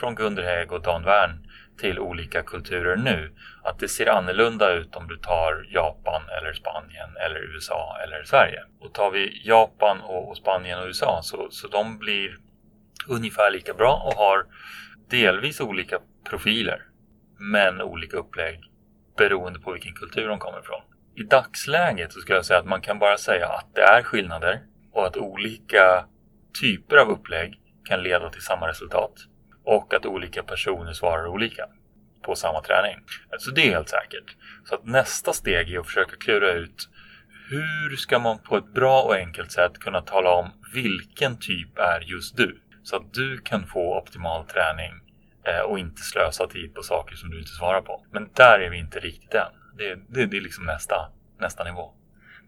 Speaker 4: från Gunder Hägg och Dan Wern till olika kulturer nu. Att det ser annorlunda ut om du tar Japan eller Spanien eller USA eller Sverige. Och tar vi Japan och Spanien och USA så, så de blir ungefär lika bra och har delvis olika profiler men olika upplägg beroende på vilken kultur de kommer ifrån. I dagsläget så skulle jag säga att man kan bara säga att det är skillnader och att olika typer av upplägg kan leda till samma resultat och att olika personer svarar olika på samma träning. Så det är helt säkert. Så att nästa steg är att försöka klura ut hur ska man på ett bra och enkelt sätt kunna tala om vilken typ är just du? Så att du kan få optimal träning eh, och inte slösa tid på saker som du inte svarar på. Men där är vi inte riktigt än. Det, det, det är liksom nästa, nästa nivå.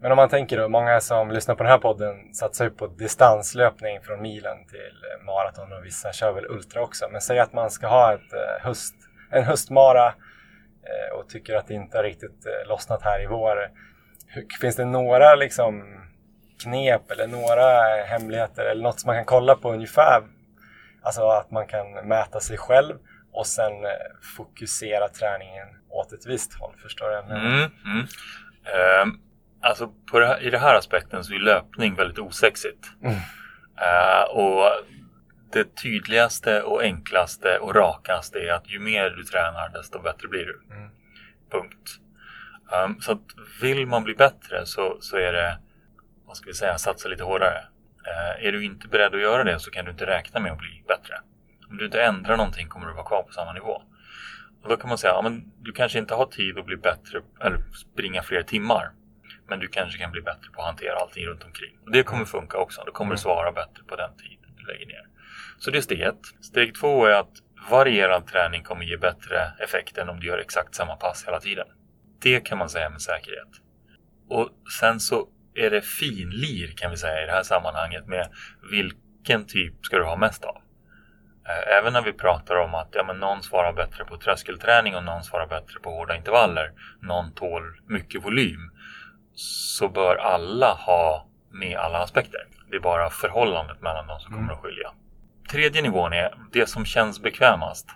Speaker 5: Men om man tänker då, många som lyssnar på den här podden satsar ju på distanslöpning från milen till maraton och vissa kör väl ultra också. Men säg att man ska ha ett eh, höst, en höstmara eh, och tycker att det inte har riktigt lossnat här i vår. Finns det några liksom knep eller några hemligheter eller något som man kan kolla på ungefär? Alltså att man kan mäta sig själv och sen fokusera träningen åt ett visst håll. Förstår du?
Speaker 4: Mm, mm. Uh, alltså det i den här aspekten så är löpning väldigt osexigt. Mm. Uh, och det tydligaste och enklaste och rakaste är att ju mer du tränar desto bättre blir du. Mm. Punkt. Um, så att vill man bli bättre så, så är det, vad ska vi säga, satsa lite hårdare. Uh, är du inte beredd att göra det så kan du inte räkna med att bli bättre. Om du inte ändrar någonting kommer du vara kvar på samma nivå. Och då kan man säga, ja, men du kanske inte har tid att bli bättre eller springa fler timmar. Men du kanske kan bli bättre på att hantera allting runt omkring. Och det kommer funka också. Då kommer du svara bättre på den tid du lägger ner. Så det är steg ett. Steg två är att varierad träning kommer ge bättre effekt än om du gör exakt samma pass hela tiden. Det kan man säga med säkerhet. Och sen så är det finlir kan vi säga i det här sammanhanget med vilken typ ska du ha mest av? Eh, även när vi pratar om att ja, men någon svarar bättre på tröskelträning och någon svarar bättre på hårda intervaller. Någon tål mycket volym. Så bör alla ha med alla aspekter. Det är bara förhållandet mellan dem som kommer att skilja. Tredje nivån är det som känns bekvämast.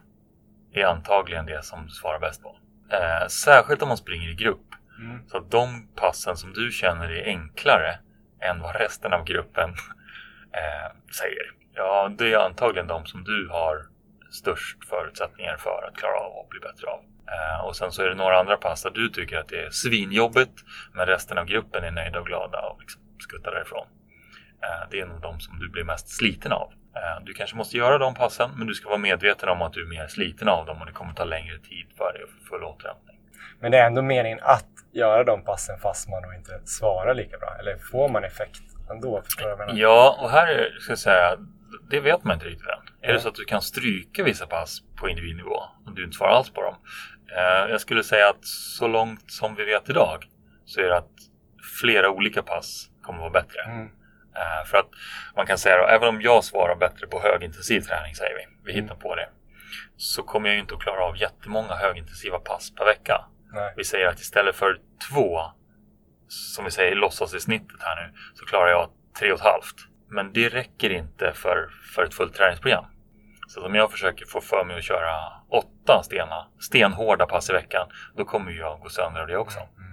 Speaker 4: Är antagligen det som du svarar bäst på. Eh, särskilt om man springer i grupp. Mm. Så att de passen som du känner är enklare än vad resten av gruppen [laughs] eh, säger Ja, det är antagligen de som du har störst förutsättningar för att klara av och bli bättre av. Uh, och sen så är det några andra pass där du tycker att det är svinjobbigt men resten av gruppen är nöjda och glada och liksom skuttar därifrån. Uh, det är nog de som du blir mest sliten av. Uh, du kanske måste göra de passen men du ska vara medveten om att du är mer sliten av dem och det kommer ta längre tid för dig att få full återhämtning.
Speaker 5: Men det är ändå meningen att göra de passen fast man då inte svarar lika bra? Eller får man effekt ändå? Förstår jag menar?
Speaker 4: Ja, och här är, ska jag säga, det vet man inte riktigt än. Mm. Är det så att du kan stryka vissa pass på individnivå och du inte svarar alls på dem? Eh, jag skulle säga att så långt som vi vet idag så är det att flera olika pass kommer att vara bättre. Mm. Eh, för att man kan säga då, även om jag svarar bättre på högintensiv träning säger vi, vi hittar mm. på det. Så kommer jag inte att klara av jättemånga högintensiva pass per vecka. Nej. Vi säger att istället för två, som vi säger låtsas i snittet här nu, så klarar jag tre och ett halvt. Men det räcker inte för, för ett fullt träningsprogram. Så om jag försöker få för mig att köra åtta stena, stenhårda pass i veckan, då kommer jag gå sönder av det också. Mm.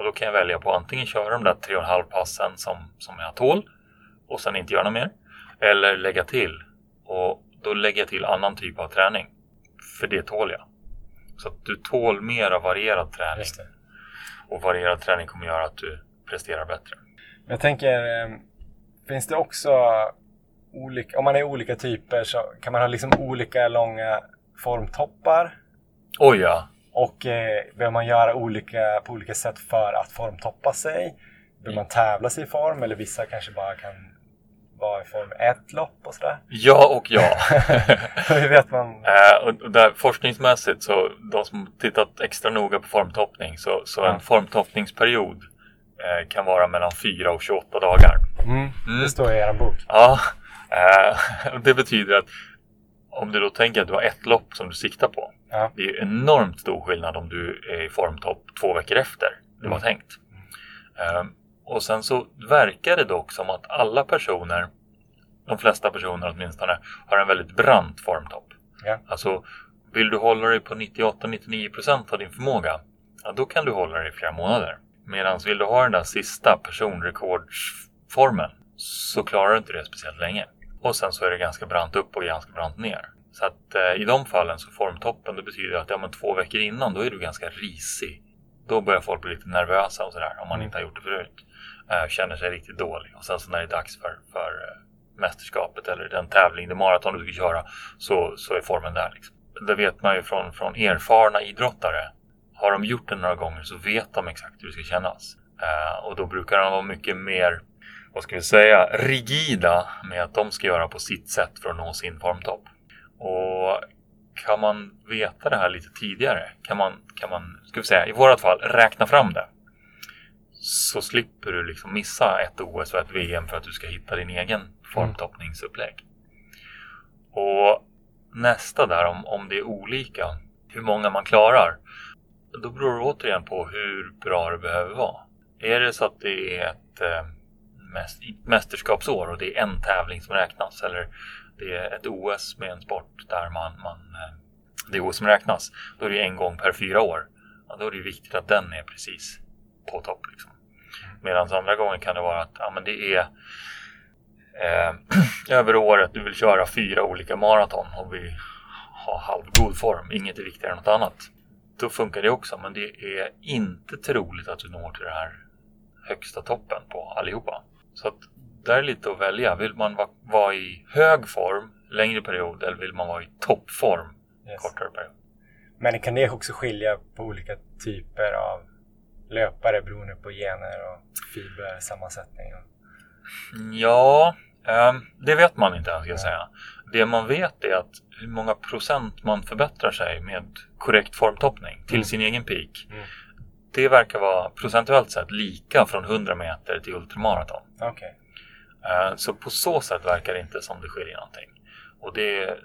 Speaker 4: Och då kan jag välja på antingen köra de där tre och en halv passen som, som jag tål och sen inte göra något mer. Eller lägga till. Och då lägger jag till annan typ av träning. För det tål jag. Så att du tål mer av varierad träning. Och varierad träning kommer göra att du presterar bättre.
Speaker 5: Jag tänker eh, finns det också olika, om man är olika typer så kan man ha liksom olika långa formtoppar.
Speaker 4: Oj oh ja.
Speaker 5: Och eh, behöver man göra olika, på olika sätt för att formtoppa sig? Behöver man tävla sig i form eller vissa kanske bara kan vara i form ett lopp och sådär?
Speaker 4: Ja och ja. [laughs]
Speaker 5: Hur vet man?
Speaker 4: Eh, och där, forskningsmässigt så de som tittat extra noga på formtoppning så, så ja. en formtoppningsperiod eh, kan vara mellan 4 och 28 dagar.
Speaker 5: Mm, mm. Det står i er bok.
Speaker 4: Ja, eh, [laughs] det betyder att om du då tänker att du har ett lopp som du siktar på. Ja. Det är enormt stor skillnad om du är i formtopp två veckor efter det var mm. tänkt. Eh, och sen så verkar det dock som att alla personer, de flesta personer åtminstone, har en väldigt brant formtopp. Ja. Alltså, vill du hålla dig på 98-99% av din förmåga, ja, då kan du hålla dig i flera månader. Medan vill du ha den där sista personrekordsformen så klarar du inte det speciellt länge. Och sen så är det ganska brant upp och ganska brant ner. Så att eh, i de fallen så formtoppen det betyder att ja, men två veckor innan då är du ganska risig. Då börjar folk bli lite nervösa och sådär om man mm. inte har gjort det förut. Eh, känner sig riktigt dålig. Och sen så när det är dags för, för eh, mästerskapet eller den tävling, det maraton du ska köra så, så är formen där. Liksom. det vet man ju från, från erfarna idrottare. Har de gjort det några gånger så vet de exakt hur det ska kännas. Eh, och då brukar de vara mycket mer, vad ska vi säga, rigida med att de ska göra på sitt sätt för att nå sin formtopp. Och kan man veta det här lite tidigare, kan man, kan man ska vi säga, i vårat fall räkna fram det. Så slipper du liksom missa ett OS och ett VM för att du ska hitta din egen formtoppningsupplägg. Och nästa där, om, om det är olika, hur många man klarar, då beror det återigen på hur bra det behöver vara. Är det så att det är ett eh, mästerskapsår och det är en tävling som räknas eller det är ett OS med en sport där man, man eh, det är OS som räknas, då är det en gång per fyra år. Ja, då är det viktigt att den är precis på topp. Liksom. Medan andra gånger kan det vara att ja, men det är eh, [clears throat] över året du vill köra fyra olika maraton och vi har halvgod form. Inget är viktigare än något annat. Då funkar det också, men det är inte troligt att du når till den här högsta toppen på allihopa. Så att där är lite att välja. Vill man vara, vara i hög form längre period eller vill man vara i toppform yes. kortare period?
Speaker 5: Men kan det också skilja på olika typer av löpare beroende på gener och fibersammansättning?
Speaker 4: Ja, um, det vet man inte ska jag säga. Det man vet är att hur många procent man förbättrar sig med korrekt formtoppning till mm. sin egen peak. Mm. Det verkar vara procentuellt sett lika från 100 meter till ultramaraton.
Speaker 5: Okay.
Speaker 4: Uh, så på så sätt verkar det inte som det skiljer någonting. Och det,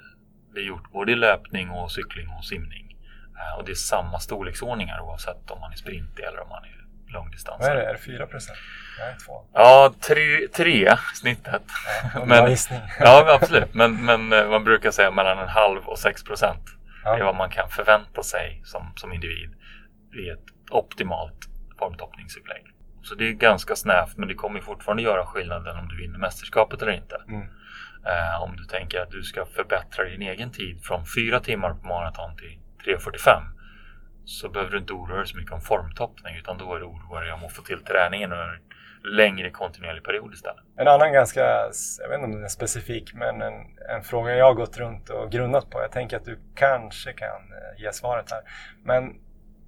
Speaker 4: det är gjort både i löpning och cykling och simning. Uh, och det är samma storleksordningar oavsett om man är sprint eller om man är långdistans.
Speaker 5: Vad är det? Är det 4 procent? Nej, 2.
Speaker 4: Ja, 3 snittet.
Speaker 5: Ja, [laughs] men, [laughs]
Speaker 4: ja, absolut. Men, men eh, man brukar säga mellan en halv och 6 procent. Ja. Det är vad man kan förvänta sig som, som individ i ett optimalt formtoppningsupplägg. Så det är ganska snävt, men det kommer fortfarande göra skillnaden om du vinner mästerskapet eller inte. Mm. Eh, om du tänker att du ska förbättra din egen tid från 4 timmar på maraton till 3.45 så behöver du inte oroa dig så mycket om formtoppning utan då är du orolig om att få till träningen under en längre kontinuerlig period istället.
Speaker 5: En annan ganska, jag vet inte om den är specifik, men en, en fråga jag har gått runt och grundat på. Jag tänker att du kanske kan eh, ge svaret här. Men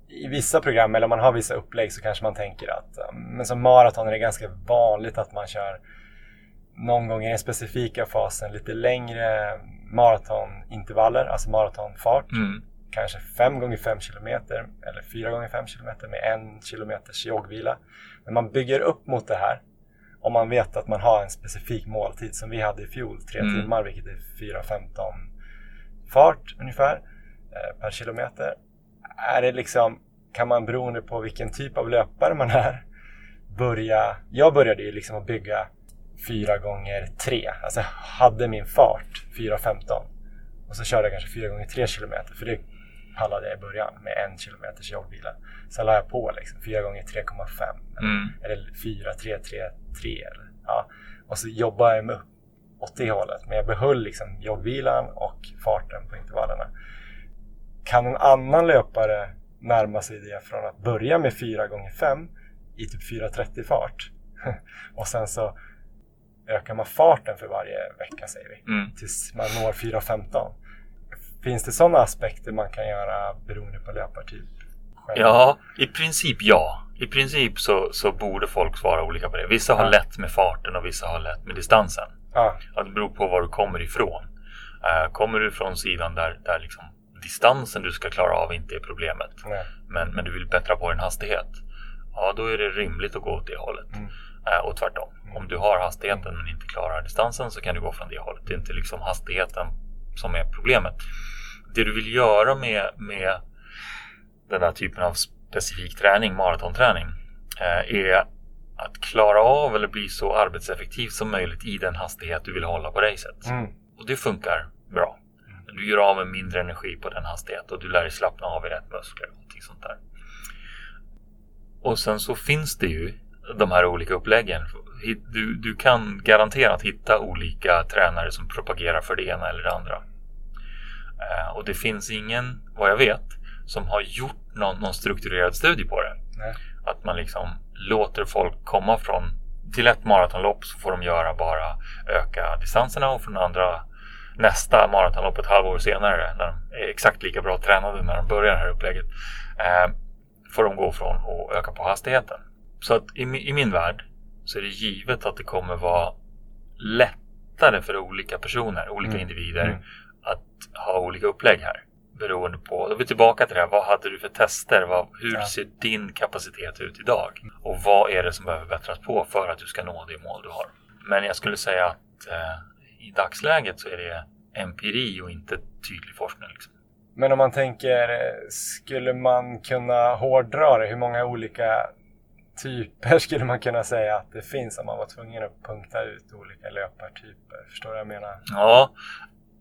Speaker 5: i vissa program, eller om man har vissa upplägg, så kanske man tänker att men som maraton är det ganska vanligt att man kör någon gång i den specifika fasen lite längre maratonintervaller, alltså maratonfart. Mm kanske 5 gånger 5 km eller 4 gånger 5 km med 1 km joggvila. Men man bygger upp mot det här om man vet att man har en specifik måltid som vi hade i fjol, 3 mm. timmar vilket är 4.15 fart ungefär eh, per kilometer. Är det liksom, kan man beroende på vilken typ av löpare man är börja, jag började ju liksom att bygga 4 gånger 3 alltså hade min fart 4.15 och så körde jag kanske 4 gånger 3 km för det pallade jag i början med en kilometers jobbvila. Sen la jag på liksom 4 gånger 3,5 mm. eller 4, 3, 3, 3 eller, ja. Och så jobbade jag mig upp åt det hållet. Men jag behöll liksom jobbvilan och farten på intervallerna. Kan en annan löpare närma sig det från att börja med 4 gånger 5 i typ 4.30 fart [laughs] och sen så ökar man farten för varje vecka säger vi mm. tills man når 4.15 Finns det sådana aspekter man kan göra beroende på löpartyp?
Speaker 4: Ja, i princip ja. I princip så, så borde folk svara olika på det. Vissa har ja. lätt med farten och vissa har lätt med distansen. Ja. det beror på var du kommer ifrån. Uh, kommer du från sidan där, där liksom distansen du ska klara av inte är problemet, men, men du vill bättra på din hastighet, ja då är det rimligt att gå åt det hållet. Mm. Uh, och tvärtom. Mm. Om du har hastigheten men inte klarar distansen så kan du gå från det hållet. Det är inte liksom hastigheten som är problemet det du vill göra med, med den här typen av specifik träning, maratonträning, eh, är att klara av eller bli så arbetseffektiv som möjligt i den hastighet du vill hålla på racet. Mm. Och det funkar bra. Du gör av med mindre energi på den hastigheten och du lär dig slappna av i rätt muskler. Och sånt där. Och sen så finns det ju de här olika uppläggen. Du, du kan garanterat hitta olika tränare som propagerar för det ena eller det andra. Eh, och det finns ingen, vad jag vet, som har gjort någon, någon strukturerad studie på det. Nej. Att man liksom låter folk komma från till ett maratonlopp så får de göra bara öka distanserna och från andra nästa maratonlopp ett halvår senare när de är exakt lika bra tränade när de börjar det här upplägget. Eh, får de gå från att öka på hastigheten. Så att i, i min värld så är det givet att det kommer vara lättare för olika personer, olika mm. individer mm. att ha olika upplägg här. Beroende på, då är vi tillbaka till det här, vad hade du för tester? Vad, hur ja. ser din kapacitet ut idag? Och vad är det som behöver bättras på för att du ska nå det mål du har? Men jag skulle säga att eh, i dagsläget så är det empiri och inte tydlig forskning. Liksom.
Speaker 5: Men om man tänker, skulle man kunna hårdra det? Hur många olika typer [laughs] skulle man kunna säga att det finns om man var tvungen att punkta ut olika löpartyper? Förstår du vad jag menar?
Speaker 4: Ja.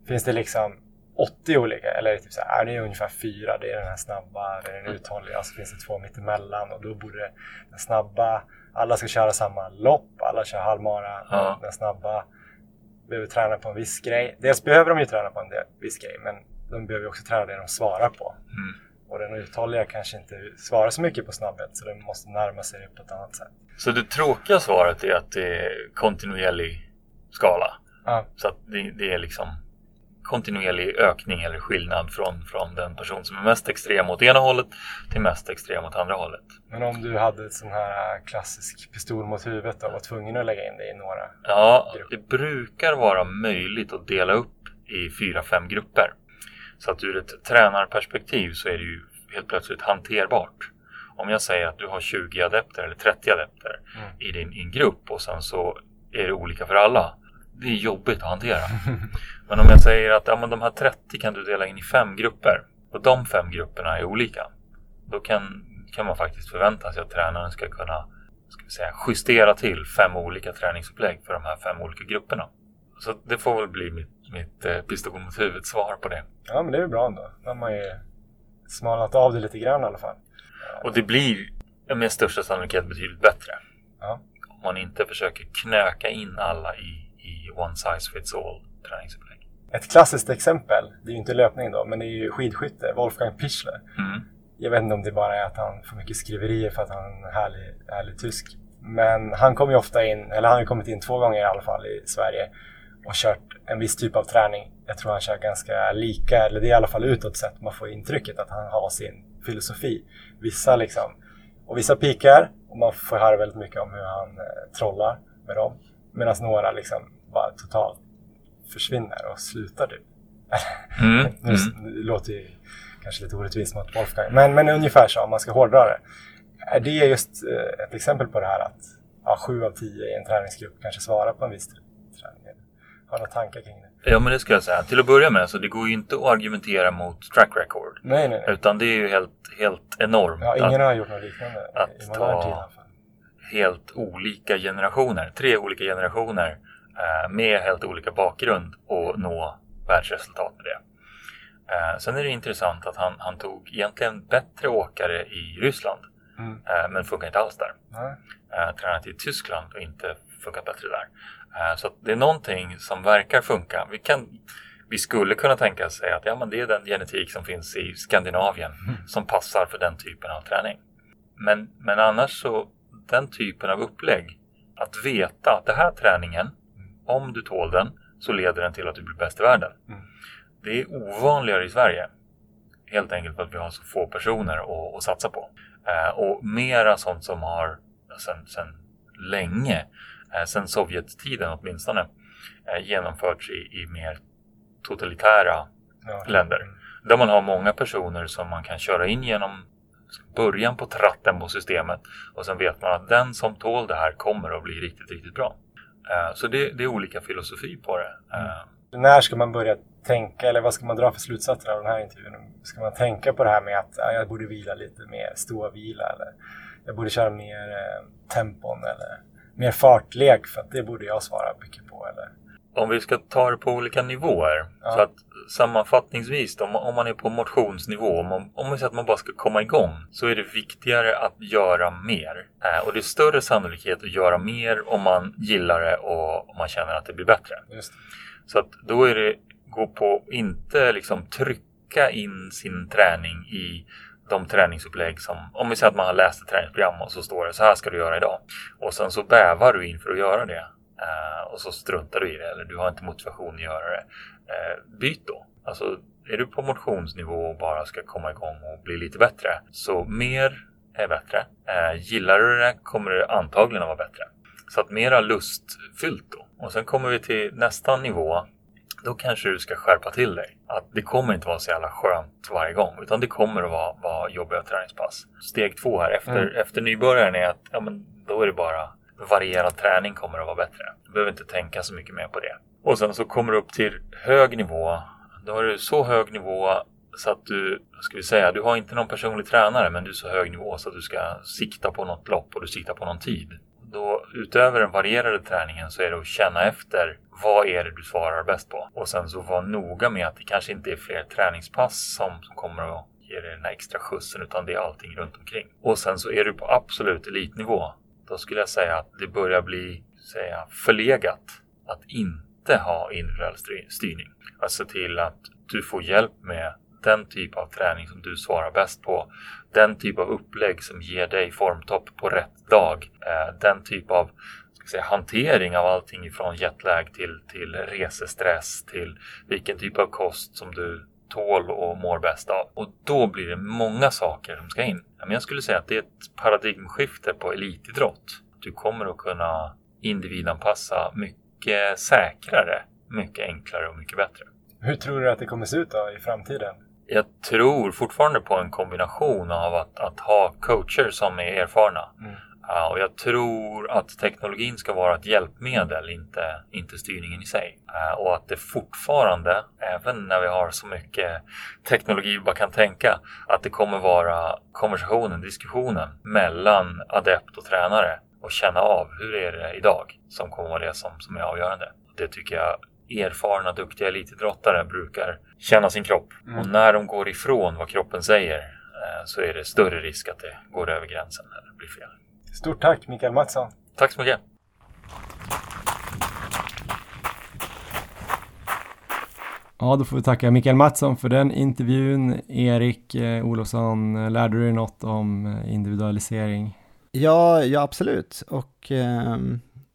Speaker 5: Finns det liksom 80 olika eller typ så här, är det ungefär fyra? Det är den här snabba, det är den uthålliga, så finns det två mittemellan och då borde den snabba, alla ska köra samma lopp, alla kör halvmara, ja. den snabba behöver träna på en viss grej. Dels behöver de ju träna på en viss grej, men de behöver också träna det de svarar på. Mm. Och den uthålliga kanske inte svarar så mycket på snabbhet så den måste närma sig det på ett annat sätt.
Speaker 4: Så det tråkiga svaret är att det är kontinuerlig skala? Ja. Så att det, det, är liksom kontinuerlig ökning eller skillnad från, från den person som är mest extrem åt ena hållet till mest extrem åt andra hållet.
Speaker 5: Men om du hade ett sån här klassisk pistol mot huvudet och var tvungen att lägga in det i några
Speaker 4: Ja, grupper. det brukar vara möjligt att dela upp i fyra, fem grupper. Så att ur ett tränarperspektiv så är det ju helt plötsligt hanterbart. Om jag säger att du har 20 adepter eller 30 adepter mm. i din, din grupp och sen så är det olika för alla. Det är jobbigt att hantera. [laughs] men om jag säger att ja, men de här 30 kan du dela in i fem grupper och de fem grupperna är olika. Då kan, kan man faktiskt förvänta sig att tränaren ska kunna ska vi säga, justera till fem olika träningsupplägg för de här fem olika grupperna. Så det får väl bli mitt mitt eh, pistol mot huvudet svar på det.
Speaker 5: Ja, men det är bra ändå. Då har man ju smalnat av det lite grann i alla fall.
Speaker 4: Och det blir med största sannolikhet betydligt bättre. Ja. Om man inte försöker knöka in alla i, i one size fits all träningsupplägg.
Speaker 5: Ett klassiskt exempel, det är ju inte löpning då, men det är ju skidskytte, Wolfgang Pichler. Mm. Jag vet inte om det bara är att han får mycket skriverier för att han är härlig, härlig tysk. Men han kommer ju ofta in, eller han har kommit in två gånger i alla fall i Sverige och kört en viss typ av träning. Jag tror han kör ganska lika, eller det är i alla fall utåt sett man får intrycket att han har sin filosofi. Vissa liksom, och vissa pikar och man får höra väldigt mycket om hur han eh, trollar med dem. Medan några liksom bara totalt försvinner och slutar typ. [laughs] Mm. nu mm. det låter ju kanske lite orättvist mot Wolfgang, men, men ungefär så om man ska hårdra det. Är det just eh, ett exempel på det här att ja, sju av tio i en träningsgrupp kanske svarar på en viss träning? har några tankar kring det?
Speaker 4: Ja, men det skulle jag säga. Till att börja med, så det går ju inte att argumentera mot track record.
Speaker 5: Nej, nej, nej.
Speaker 4: Utan det är ju helt, helt enormt.
Speaker 5: Ja, ingen att, har gjort något liknande att i modern tid i alla fall.
Speaker 4: helt olika generationer, tre olika generationer med helt olika bakgrund och nå världsresultat med det. Eh, sen är det intressant att han, han tog egentligen bättre åkare i Ryssland. Mm. Eh, men funkar inte alls där. Eh, tränat i Tyskland och inte funkat bättre där. Eh, så det är någonting som verkar funka. Vi, kan, vi skulle kunna tänka sig att ja, men det är den genetik som finns i Skandinavien mm. som passar för den typen av träning. Men, men annars så, den typen av upplägg, att veta att den här träningen, om du tål den, så leder den till att du blir bäst i världen. Mm. Det är ovanligare i Sverige. Helt enkelt för att vi har så få personer att, att satsa på. Eh, och mera sånt som har sedan sen länge eh, sedan Sovjettiden åtminstone, eh, genomförts i, i mer totalitära ja. länder. Där man har många personer som man kan köra in genom början på tratten på systemet och sen vet man att den som tål det här kommer att bli riktigt, riktigt bra. Eh, så det, det är olika filosofi på det.
Speaker 5: Mm. När ska man börja tänka, eller vad ska man dra för slutsatser av den här intervjun? Ska man tänka på det här med att ja, jag borde vila lite mer, stå vila eller jag borde köra mer eh, tempon eller mer fartlek? För att det borde jag svara mycket på. Eller?
Speaker 4: Om vi ska ta det på olika nivåer. Ja. Så att sammanfattningsvis, om, om man är på motionsnivå, om, man, om man säger att man bara ska komma igång, så är det viktigare att göra mer. Eh, och det är större sannolikhet att göra mer om man gillar det och om man känner att det blir bättre. Det. Så att då är det gå på, inte liksom trycka in sin träning i de träningsupplägg som, om vi säger att man har läst ett träningsprogram och så står det så här ska du göra idag. Och sen så bävar du inför att göra det. Uh, och så struntar du i det eller du har inte motivation att göra det. eh, byt då. Alltså är du på motionsnivå och bara ska komma igång och bli lite bättre så mer är bättre. Eh, gillar du det kommer det antagligen att vara bättre. Så att mera lustfyllt då. Och sen kommer vi till nästa nivå. Då kanske du ska skärpa till dig. Att det kommer inte vara så jävla skönt varje gång. Utan det kommer att vara, vara jobbiga träningspass. Steg två här efter, mm. efter nybörjaren är att ja, men då är det bara varierad träning kommer att vara bättre. Du behöver inte tänka så mycket mer på det. Och sen så kommer du upp till hög nivå. Då har du så hög nivå så att du, vad ska vi säga, du har inte någon personlig tränare men du är så hög nivå så att du ska sikta på något lopp och du siktar på någon tid. Då utöver den varierade träningen så är det att känna efter vad är det du svarar bäst på? Och sen så vara noga med att det kanske inte är fler träningspass som, som kommer att ge dig den här extra skjutsen utan det är allting runt omkring. Och sen så är du på absolut elitnivå. Då skulle jag säga att det börjar bli säga, förlegat att inte ha individuell styrning. Att alltså se till att du får hjälp med den typ av träning som du svarar bäst på. Den typ av upplägg som ger dig formtopp på rätt dag. Eh, den typ av ska säga, hantering av allting ifrån jetlag till, till resestress till vilken typ av kost som du tål och mår bäst av. Och då blir det många saker som ska in. Men jag skulle säga att det är ett paradigmskifte på elitidrott. Du kommer att kunna individanpassa mycket säkrare, mycket enklare och mycket bättre.
Speaker 2: Hur tror du att det kommer se ut då i framtiden?
Speaker 4: Jag tror fortfarande på en kombination av att, att ha coacher som är erfarna. Mm. Och jag tror att teknologin ska vara ett hjälpmedel, inte, inte styrningen i sig. Uh, och att det fortfarande, även när vi har så mycket teknologi vi bara kan tänka, att det kommer vara konversationen, diskussionen mellan adept och tränare och känna av hur är det idag som kommer vara det som, som är avgörande. Det tycker jag erfarna, duktiga elitidrottare brukar känna sin kropp. Mm. Och när de går ifrån vad kroppen säger eh, så är det större risk att det går över gränsen eller blir fel.
Speaker 2: Stort tack Mikael Mattsson.
Speaker 4: Tack så mycket.
Speaker 2: Ja, då får vi tacka Mikael Mattsson för den intervjun. Erik eh, Olofsson, lärde du dig något om eh, individualisering?
Speaker 3: Ja, ja absolut. Och eh,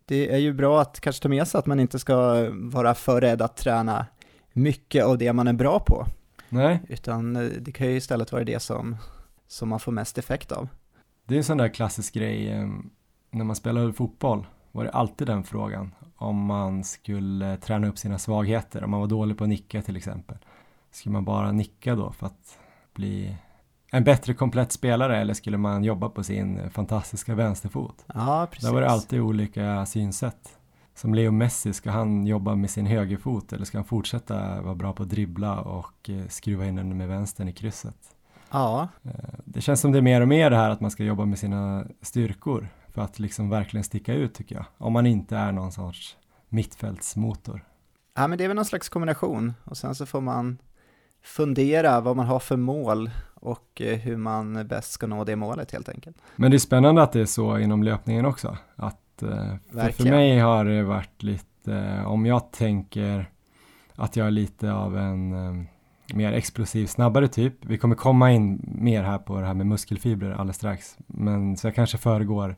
Speaker 3: det är ju bra att kanske ta med sig att man inte ska vara för rädd att träna mycket av det man är bra på.
Speaker 2: Nej.
Speaker 3: Utan eh, det kan ju istället vara det som, som man får mest effekt av.
Speaker 2: Det är en sån där klassisk grej, eh, när man spelade fotboll var det alltid den frågan. Om man skulle träna upp sina svagheter, om man var dålig på att nicka till exempel. Skulle man bara nicka då för att bli en bättre komplett spelare eller skulle man jobba på sin fantastiska vänsterfot?
Speaker 3: Ja, precis.
Speaker 2: Där var det alltid olika synsätt. Som Leo Messi, ska han jobba med sin högerfot eller ska han fortsätta vara bra på att dribbla och eh, skruva in den med vänstern i krysset?
Speaker 3: Ja.
Speaker 2: Eh, det känns som det är mer och mer det här att man ska jobba med sina styrkor för att liksom verkligen sticka ut tycker jag. Om man inte är någon sorts mittfältsmotor.
Speaker 3: Ja, men det är väl någon slags kombination och sen så får man fundera vad man har för mål och eh, hur man bäst ska nå det målet helt enkelt.
Speaker 2: Men det är spännande att det är så inom löpningen också. Att, eh, för, för mig har det varit lite, om jag tänker att jag är lite av en eh, mer explosiv, snabbare typ. Vi kommer komma in mer här på det här med muskelfibrer alldeles strax. Men så jag kanske föregår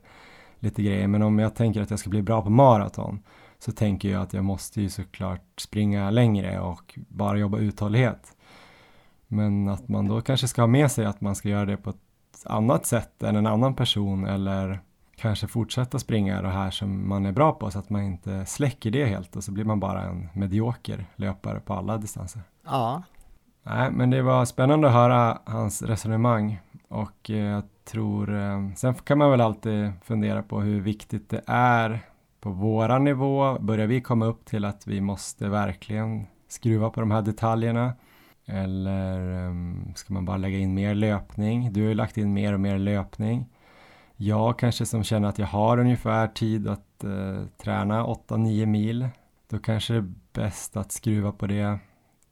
Speaker 2: lite grejer. Men om jag tänker att jag ska bli bra på maraton så tänker jag att jag måste ju såklart springa längre och bara jobba uthållighet. Men att man då kanske ska ha med sig att man ska göra det på ett annat sätt än en annan person eller kanske fortsätta springa det här som man är bra på så att man inte släcker det helt och så blir man bara en medioker löpare på alla distanser.
Speaker 3: Ja.
Speaker 2: Nej, men det var spännande att höra hans resonemang och eh, jag tror, eh, sen kan man väl alltid fundera på hur viktigt det är på våran nivå. Börjar vi komma upp till att vi måste verkligen skruva på de här detaljerna? Eller ehm, ska man bara lägga in mer löpning? Du har ju lagt in mer och mer löpning. Jag kanske som känner att jag har ungefär tid att eh, träna 8-9 mil. Då kanske det är bäst att skruva på det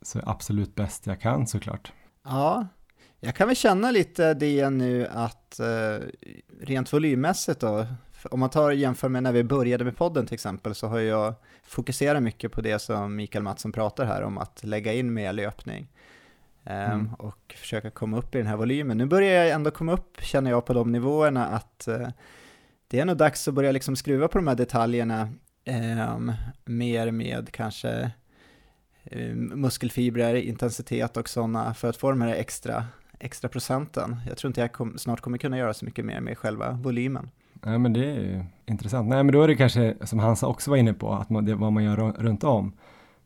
Speaker 2: så absolut bäst jag kan såklart.
Speaker 3: Ja, jag kan väl känna lite det nu att uh, rent volymmässigt då, om man tar jämför med när vi började med podden till exempel så har jag fokuserat mycket på det som Mikael Mattsson pratar här om att lägga in mer löpning. Ehm, mm. och försöka komma upp i den här volymen. Nu börjar jag ändå komma upp, känner jag, på de nivåerna att uh, det är nog dags att börja liksom skruva på de här detaljerna um, mer med kanske eh, muskelfibrer, intensitet och sådana för att få de här extra, extra procenten. Jag tror inte jag kom, snart kommer kunna göra så mycket mer med själva volymen.
Speaker 2: Nej men det är ju intressant. Nej men då är det kanske som Hansa också var inne på, att man, det, vad man gör runt om.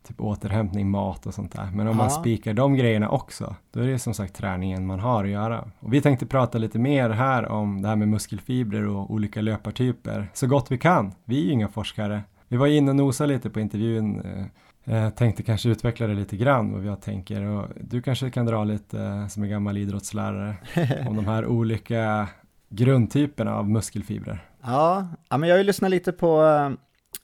Speaker 2: Typ återhämtning, mat och sånt där. Men om
Speaker 3: Ja.
Speaker 2: man spikar de grejerna också, då är det som sagt träningen man har att göra. Och vi tänkte prata lite mer här om det här med muskelfibrer och olika löpartyper, så gott vi kan. Vi är ju inga forskare. Vi var inne och nosade lite på intervjun, eh, tänkte kanske utveckla det lite grann vad jag tänker. Och du kanske kan dra lite, eh, som en gammal idrottslärare, om de här olika grundtyperna av muskelfibrer. [laughs]
Speaker 3: Ja, ja men jag har ju lyssnat lite på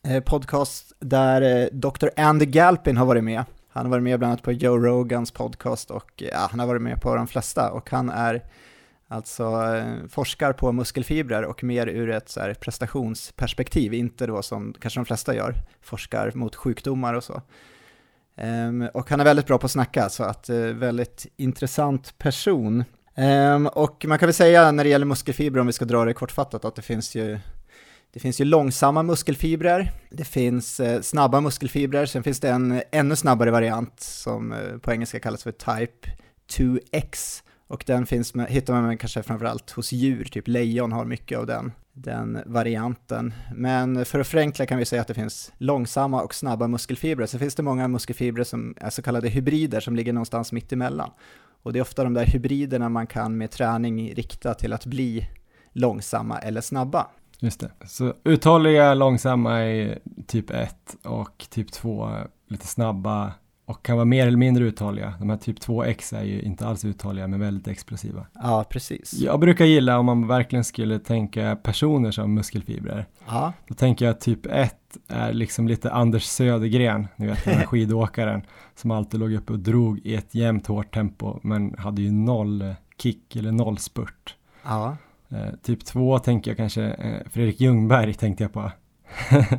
Speaker 3: eh, eh podcast där eh, Dr. Andy Galpin har varit med. Han har varit med bland annat på Joe Rogans podcast och eh, ja, han har varit med på de flesta och han är alltså eh, forskar på muskelfibrer och mer ur ett så här, prestationsperspektiv, inte då som kanske de flesta gör, forskar mot sjukdomar och så. Um, och han är väldigt bra på att snacka, så att uh, väldigt intressant person. Um, och man kan väl säga när det gäller muskelfibrer, om vi ska dra det kortfattat, att det finns ju det finns ju långsamma muskelfibrer, det finns eh, snabba muskelfibrer, sen finns det en ännu snabbare variant som eh, på engelska kallas för Type 2X. Och den finns med, hittar man kanske framförallt hos djur, typ lejon har mycket av den, den varianten. Men för att förenkla kan vi säga att det finns långsamma och snabba muskelfibrer. Sen finns det många muskelfibrer som är så kallade hybrider som ligger någonstans mitt emellan. Och det är ofta de där hybriderna man kan med träning rikta till att bli långsamma eller snabba.
Speaker 2: Just det. Så uthålliga, långsamma är typ 1 och typ 2 lite snabba och kan vara mer eller mindre uthålliga. De här typ 2X är ju inte alls uthålliga men väldigt explosiva.
Speaker 3: Ja, precis.
Speaker 2: Jag brukar gilla om man verkligen skulle tänka personer som muskelfibrer.
Speaker 3: Ja,
Speaker 2: Då tänker jag att typ 1 är liksom lite Anders Södergren, ni vet den här [laughs] skidåkaren som alltid låg uppe och drog i ett jämnt hårt tempo men hade ju noll kick eller noll spurt.
Speaker 3: ja,
Speaker 2: Eh, typ 2 tänker jag kanske, eh, Fredrik Ljungberg tänkte jag på. [laughs]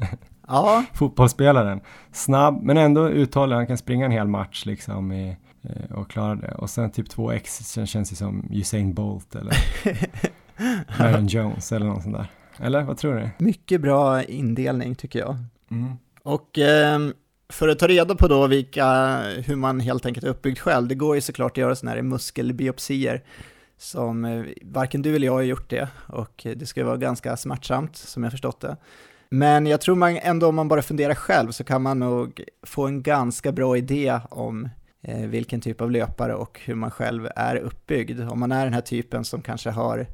Speaker 3: ja,
Speaker 2: fotbollsspelaren. Snabb men ändå uthållig, han kan springa en hel match liksom i, eh, och klara det. Och sen typ 2X sen känns det som Usain Bolt eller [laughs] Marion Jones eller någon sån där. Eller vad tror du?
Speaker 3: mycket bra indelning tycker jag.
Speaker 2: Mm.
Speaker 3: Och ehm, för att ta reda på då vilka, hur man helt enkelt är uppbyggd själv, det går ju såklart att göra sådana här muskelbiopsier som eh, varken du eller jag har gjort det och det ska ju vara ganska smärtsamt som jag förstått det. Men jag tror man ändå om man bara funderar själv så kan man nog få en ganska bra idé om eh, vilken typ av löpare och hur man själv är uppbyggd. Om man är den här typen som kanske har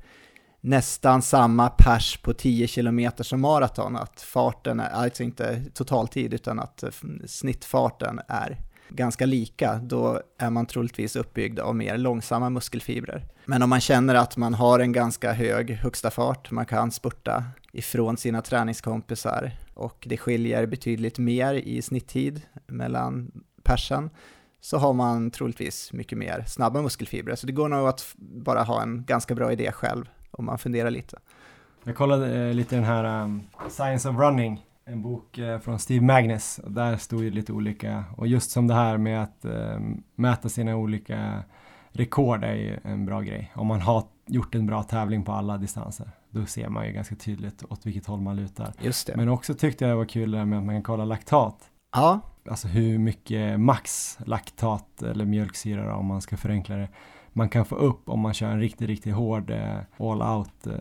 Speaker 3: nästan samma pers på 10 km som maraton, att farten är, alltså inte totaltid, utan att eh, snittfarten är ganska lika, då är man troligtvis uppbyggd av mer långsamma muskelfibrer. Men om man känner att man har en ganska hög högsta fart, man kan spurta ifrån sina träningskompisar och det skiljer betydligt mer i snitttid mellan persen, så har man troligtvis mycket mer snabba muskelfibrer. Så det går nog att bara ha en ganska bra idé själv om man funderar lite.
Speaker 2: Jag kollade eh, lite den här um, Science of Running, en bok eh, från Steve Magnus. Och där stod ju lite olika, och just som det här med att eh, mäta sina olika rekord är ju en bra grej. Om man har gjort en bra tävling på alla distanser, då ser man ju ganska tydligt åt vilket håll man lutar.
Speaker 3: Just det.
Speaker 2: Men också tyckte jag det var kul det med att man kan kolla laktat.
Speaker 3: Ja,
Speaker 2: Alltså hur mycket max laktat eller mjölksyra om man ska förenkla det man kan få upp om man kör en riktigt, riktigt hård eh, all out eh,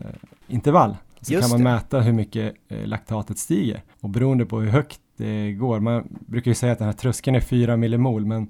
Speaker 2: intervall. Så
Speaker 3: Just
Speaker 2: kan man
Speaker 3: det.
Speaker 2: mäta hur mycket eh, laktatet stiger och beroende på hur högt det går. Man brukar ju säga att den här tröskeln är 4 millimol men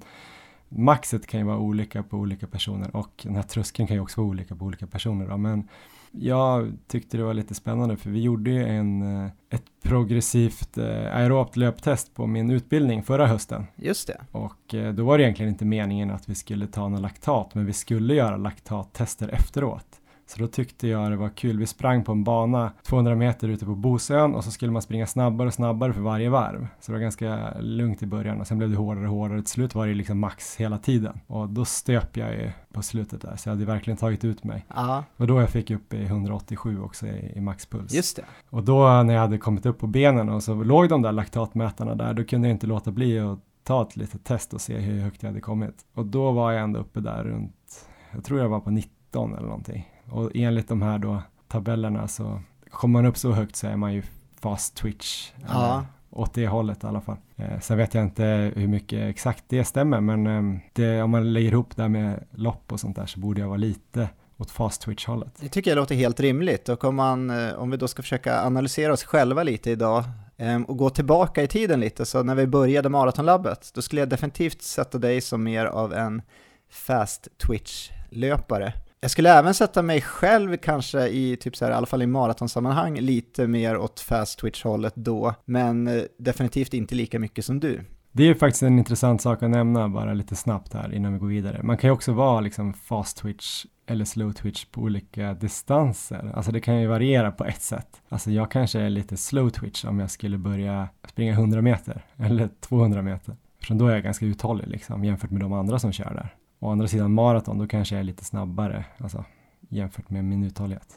Speaker 2: maxet kan ju vara olika på olika personer och den här tröskeln kan ju också vara olika på olika personer. Då. Men jag tyckte det var lite spännande för vi gjorde ju en, eh, ett progressivt eh, aerobt löptest på min utbildning förra hösten.
Speaker 3: just det.
Speaker 2: Och eh, då var det egentligen inte meningen att vi skulle ta någon laktat, men vi skulle göra laktattester efteråt. Så då tyckte jag det var kul. Vi sprang på en bana 200 meter ute på Bosön och så skulle man springa snabbare och snabbare för varje varv. Så det var ganska lugnt i början och sen blev det hårdare och hårdare. Till slut var det liksom max hela tiden. Och då stöp jag ju på slutet där, så jag hade verkligen tagit ut mig.
Speaker 3: Ja,
Speaker 2: Och då jag fick upp i 187 också i, i maxpuls.
Speaker 3: just det.
Speaker 2: Och då när jag hade kommit upp på benen och så låg de där laktatmätarna där, då kunde jag inte låta bli att ta ett litet test och se hur högt jag hade kommit. Och då var jag ändå uppe där runt, jag tror jag var på 19 eller någonting. Och enligt de här då tabellerna så kommer man upp så högt så är man ju fast twitch.
Speaker 3: Ja.
Speaker 2: åt det hållet i alla fall. Eh, sen vet jag inte hur mycket exakt det stämmer, men eh, det, om man lägger ihop det med lopp och sånt där så borde jag vara lite åt fast twitch-hållet.
Speaker 3: Det tycker jag låter helt rimligt och om, man, eh, om vi då ska försöka analysera oss själva lite idag eh, och gå tillbaka i tiden lite, så när vi började Maratonlabbet, då skulle jag definitivt sätta dig som mer av en fast twitch-löpare. Jag skulle även sätta mig själv kanske i, typ så här, i alla fall i maratonsammanhang, lite mer åt fast twitch-hållet då, men eh, definitivt inte lika mycket som du.
Speaker 2: Det är ju faktiskt en intressant sak att nämna bara lite snabbt här innan vi går vidare. Man kan ju också vara liksom fast twitch eller slow twitch på olika distanser. Alltså det kan ju variera på ett sätt. Alltså jag kanske är lite slow twitch om jag skulle börja springa 100 meter eller 200 meter. För då är jag ganska uthållig liksom jämfört med de andra som kör där. Å andra sidan maraton, då kanske jag är lite snabbare, alltså jämfört med min uthållighet.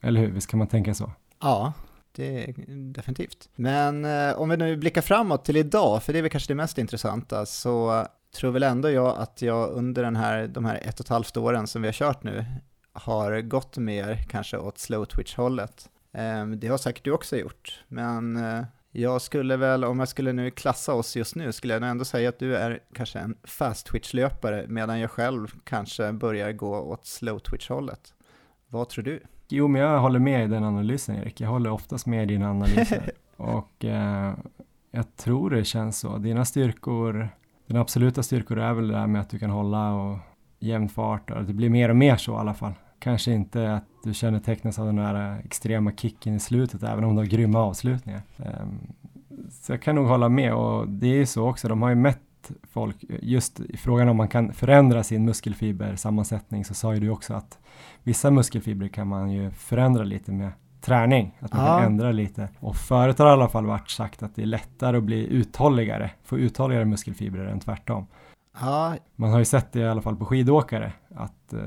Speaker 2: Eller hur? Visst kan man tänka så?
Speaker 3: Ja, det är definitivt. Men eh, om vi nu blickar framåt till idag, för det är väl kanske det mest intressanta, så tror väl ändå jag att jag under den här, de här ett och ett halvt åren som vi har kört nu har gått mer kanske åt slow twitch-hållet. Eh, det har säkert du också gjort, men eh, jag skulle väl, om jag skulle nu klassa oss just nu, skulle jag nog ändå säga att du är kanske en fast twitch-löpare, medan jag själv kanske börjar gå åt slow twitch-hållet. Vad tror du?
Speaker 2: Jo, men jag håller med i den analysen, Erik. Jag håller oftast med i dina analyser. [laughs] och eh, jag tror det känns så. Dina styrkor, dina absoluta styrkor är väl det här med att du kan hålla och jämn fart och det blir mer och mer så i alla fall. Kanske inte att du kännetecknas av den här extrema kicken i slutet, även om du har grymma avslutningar. Um, så jag kan nog hålla med och det är ju så också, de har ju mätt folk, just i frågan om man kan förändra sin muskelfibersammansättning så sa ju du också att vissa muskelfibrer kan man ju förändra lite med träning, att man ja. kan ändra lite. Och förut har det i alla fall varit sagt att det är lättare att bli uthålligare, få uthålligare muskelfibrer än tvärtom. Ja. Man har ju sett det i alla fall på skidåkare, att eh,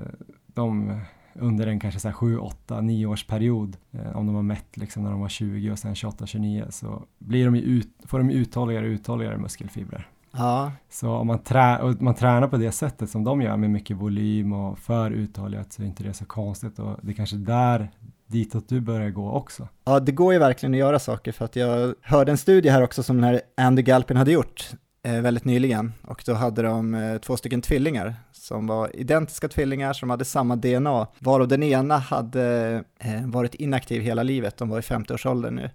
Speaker 2: de under en kanske så här 7, 8, 9 års period, eh, om de har mätt liksom när de var 20 och sen 28, 29, så blir de ut, får de uthålligare och uthålligare muskelfibrer. Ja. Så om man, trä, och man tränar på det sättet som de gör med mycket volym och för uthållighet så är inte det så konstigt och det är kanske där ditåt du börjar gå också.
Speaker 3: Ja, det går ju verkligen att göra saker för att jag hörde en studie här också som den här Andy Galpin hade gjort Eh, väldigt nyligen och då hade de eh, två stycken tvillingar som var identiska tvillingar som hade samma DNA, varav den ena hade eh, varit inaktiv hela livet, de var i 50-årsåldern nu.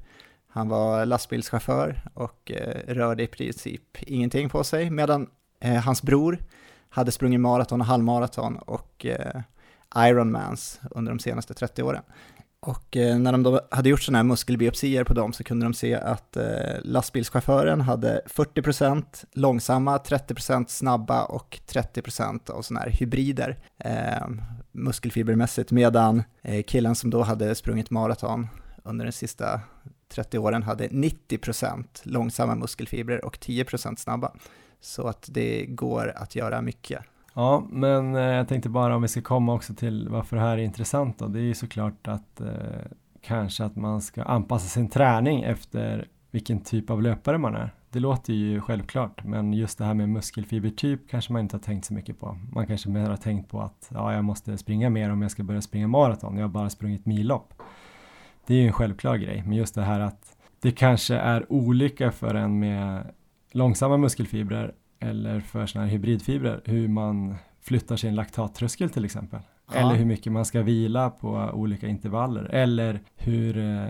Speaker 3: Han var lastbilschaufför och rörde i princip ingenting på sig, medan hans bror hade sprungit maraton och halvmaraton och Ironmans under de senaste 30 åren. Och eh, när de då hade gjort sådana här muskelbiopsier på dem så kunde de se att eh, lastbilschauffören hade 40% långsamma, 30% snabba och 30% av sådana här hybrider eh, muskelfibermässigt, medan eh, killen som då hade sprungit maraton under de sista 30 åren hade 90% långsamma muskelfibrer och 10% snabba. Så att det går att göra mycket.
Speaker 2: Ja, men eh, jag tänkte bara om vi ska komma också till varför det här är intressant då. Det är ju såklart att eh, kanske att man ska anpassa sin träning efter vilken typ av löpare man är. Det låter ju självklart, men just det här med muskelfibertyp kanske man inte har tänkt så mycket på. Man kanske mer har tänkt på att ja, jag måste springa mer om jag ska börja springa maraton. Jag har bara sprungit millopp. Det är ju en självklar grej, men just det här att det kanske är olika för en med långsamma muskelfibrer eller för sådana här hybridfibrer, hur man flyttar sin laktattröskel till exempel. Ja. Eller hur mycket man ska vila på olika intervaller. Eller hur, eh,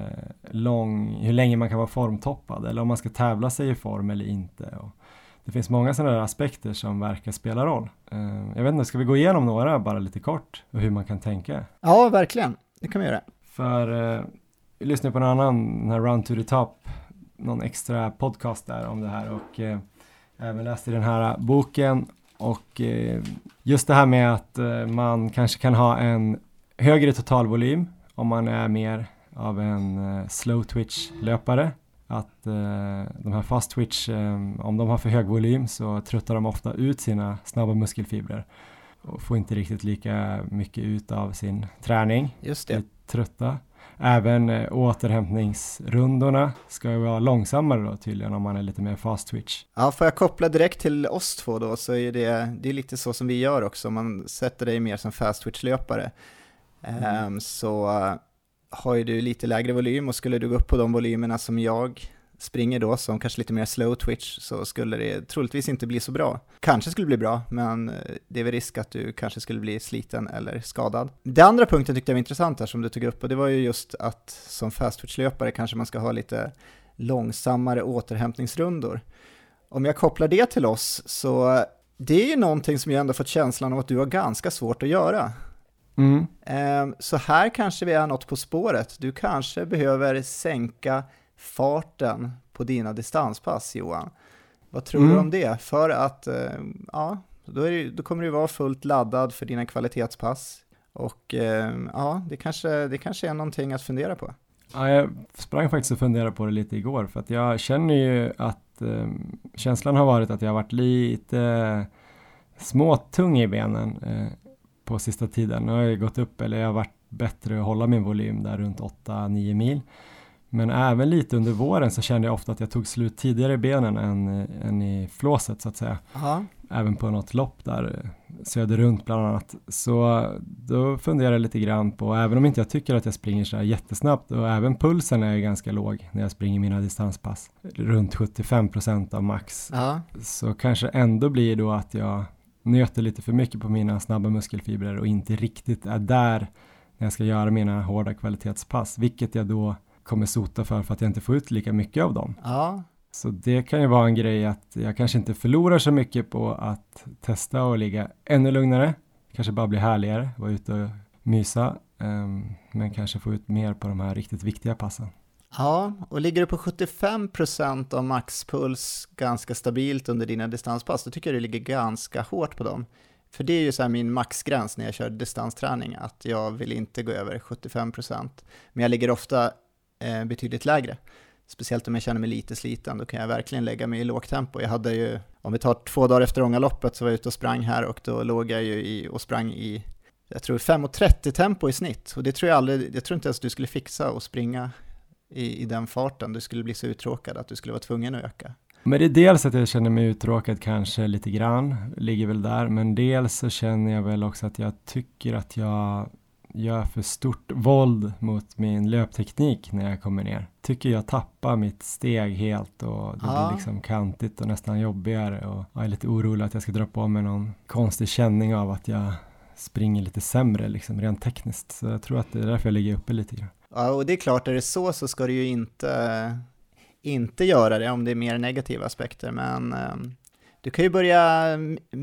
Speaker 2: lång, hur länge man kan vara formtoppad. Eller om man ska tävla sig i form eller inte. Och det finns många sådana där aspekter som verkar spela roll. Eh, jag vet inte, ska vi gå igenom några bara lite kort? Och hur man kan tänka?
Speaker 3: Ja, verkligen. Det kan vi göra.
Speaker 2: För eh, vi lyssnade på en annan, den här Run to the Top, någon extra podcast där om det här. Och eh, även läst i den här boken och eh, just det här med att eh, man kanske kan ha en högre totalvolym om man är mer av en eh, slow twitch löpare. Att de här fast twitch, om de har för hög volym så tröttar de ofta ut sina snabba muskelfibrer och får inte riktigt lika mycket ut av sin träning.
Speaker 3: Just det.
Speaker 2: Trötta. Även eh, återhämtningsrundorna ska ju vara långsammare då tydligen om man är lite mer fast twitch.
Speaker 3: Ja, får jag koppla direkt till oss två då så är det, det är lite så som vi gör också, man sätter dig mer som fast twitch-löpare. Mm. Um, så har ju du lite lägre volym och skulle du gå upp på de volymerna som jag springer då som kanske lite mer slow twitch så skulle det troligtvis inte bli så bra. Kanske skulle bli bra, men eh, det är väl risk att du kanske skulle bli sliten eller skadad. Den andra punkten tyckte jag var intressant här som du tog upp och det var ju just att som fast twitch-löpare kanske man ska ha lite långsammare återhämtningsrundor. Om jag kopplar det till oss så det är ju någonting som jag ändå fått känslan av att du har ganska svårt att göra.
Speaker 2: Mm.
Speaker 3: Ehm, Så här kanske vi är något på spåret. Du kanske behöver sänka farten på dina distanspass, Johan. Vad tror
Speaker 2: Mm.
Speaker 3: du om det? För att, eh, ja, då, det, då kommer du vara fullt laddad för dina kvalitetspass. Och eh, ja, det kanske, det kanske är någonting att fundera på.
Speaker 2: Ja, jag sprang faktiskt och funderade på det lite igår för att jag känner ju att eh, känslan har varit att jag har varit lite småtung i benen eh, på sista tiden. Nu har jag gått upp eller jag har varit bättre att hålla min volym där runt 8-9 mil. Men även lite under våren så kände jag ofta att jag tog slut tidigare i benen än, än i flåset så att säga.
Speaker 3: Ja,
Speaker 2: Även på något lopp där, eh, söderrunt bland annat. Så då funderar jag lite grann på, även om inte jag tycker att jag springer så här jättesnabbt och även pulsen är ganska låg när jag springer mina distanspass, runt 75% av max,
Speaker 3: ja,
Speaker 2: så kanske ändå blir då att jag nöter lite för mycket på mina snabba muskelfibrer och inte riktigt är där när jag ska göra mina hårda kvalitetspass, vilket jag då kommer sota för för att jag inte får ut lika mycket av dem.
Speaker 3: ja,
Speaker 2: Så det kan ju vara en grej att jag kanske inte förlorar så mycket på att testa och ligga ännu lugnare. Kanske bara bli härligare, vara ute och mysa, ehm, men kanske få ut mer på de här riktigt viktiga passen.
Speaker 3: ja. Och ligger du på 75% av maxpuls ganska stabilt under dina distanspass, då tycker jag du ligger ganska hårt på dem. För det är ju så här min maxgräns när jag kör distansträning, att jag vill inte gå över 75%. Men jag ligger ofta eh, betydligt lägre. Speciellt om jag känner mig lite sliten, då kan jag verkligen lägga mig i lågtempo. Jag hade ju, om vi tar två dagar efter Ångaloppet så var jag ute och sprang här och då låg jag ju i, och sprang i, jag tror 5.30 tempo i snitt. Och det tror jag aldrig, jag tror inte ens du skulle fixa att springa i, i den farten. Du skulle bli så uttråkad att du skulle vara tvungen att öka.
Speaker 2: Men det är dels att jag känner mig uttråkad kanske lite grann, ligger väl där, men dels så känner jag väl också att jag tycker att jag gör för stort våld mot min löpteknik när jag kommer ner. Tycker jag tappar mitt steg helt och det
Speaker 3: Ja.
Speaker 2: blir liksom kantigt och nästan jobbigare och jag är lite orolig att jag ska dra på mig någon konstig känning av att jag springer lite sämre liksom rent tekniskt. Så jag tror att det är därför jag ligger uppe lite grann.
Speaker 3: Ja, och det är klart, är det så så ska du ju inte, inte göra det om det är mer negativa aspekter, men ehm, du kan ju börja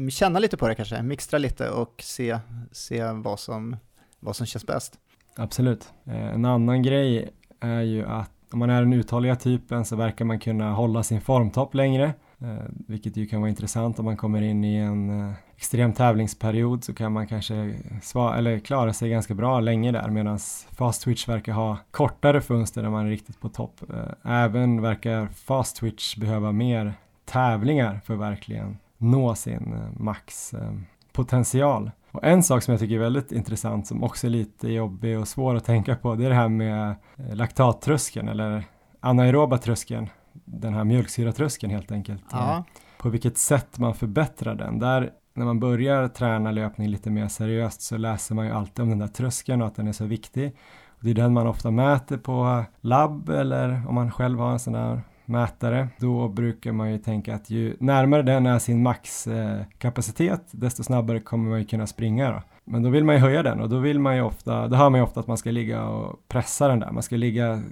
Speaker 3: känna lite på det kanske, mixtra lite och se, se vad, som, vad som känns bäst.
Speaker 2: Absolut. Eh, en annan grej är ju att om man är den uthålliga typen så verkar man kunna hålla sin formtopp längre, eh, vilket ju kan vara intressant om man kommer in i en eh, extrem tävlingsperiod så kan man kanske sva- eller klara sig ganska bra länge där medan fast twitch verkar ha kortare fönster när man är riktigt på topp. Även verkar fast twitch behöva mer tävlingar för att verkligen nå sin max eh, potential. Och en sak som jag tycker är väldigt intressant som också är lite jobbig och svår att tänka på det är det här med eh, laktattröskeln eller anaeroba tröskeln, den här mjölksyratröskeln helt enkelt.
Speaker 3: Ja,
Speaker 2: På vilket sätt man förbättrar den. Där när man börjar träna löpning lite mer seriöst så läser man ju alltid om den där tröskeln och att den är så viktig. Och det är den man ofta mäter på labb eller om man själv har en sån där mätare. Då brukar man ju tänka att ju närmare den är sin maxkapacitet eh, desto snabbare kommer man ju kunna springa då. Men då vill man ju höja den och då vill man ju ofta, då hör man ju ofta att man ska ligga och pressa den där. Man ska ligga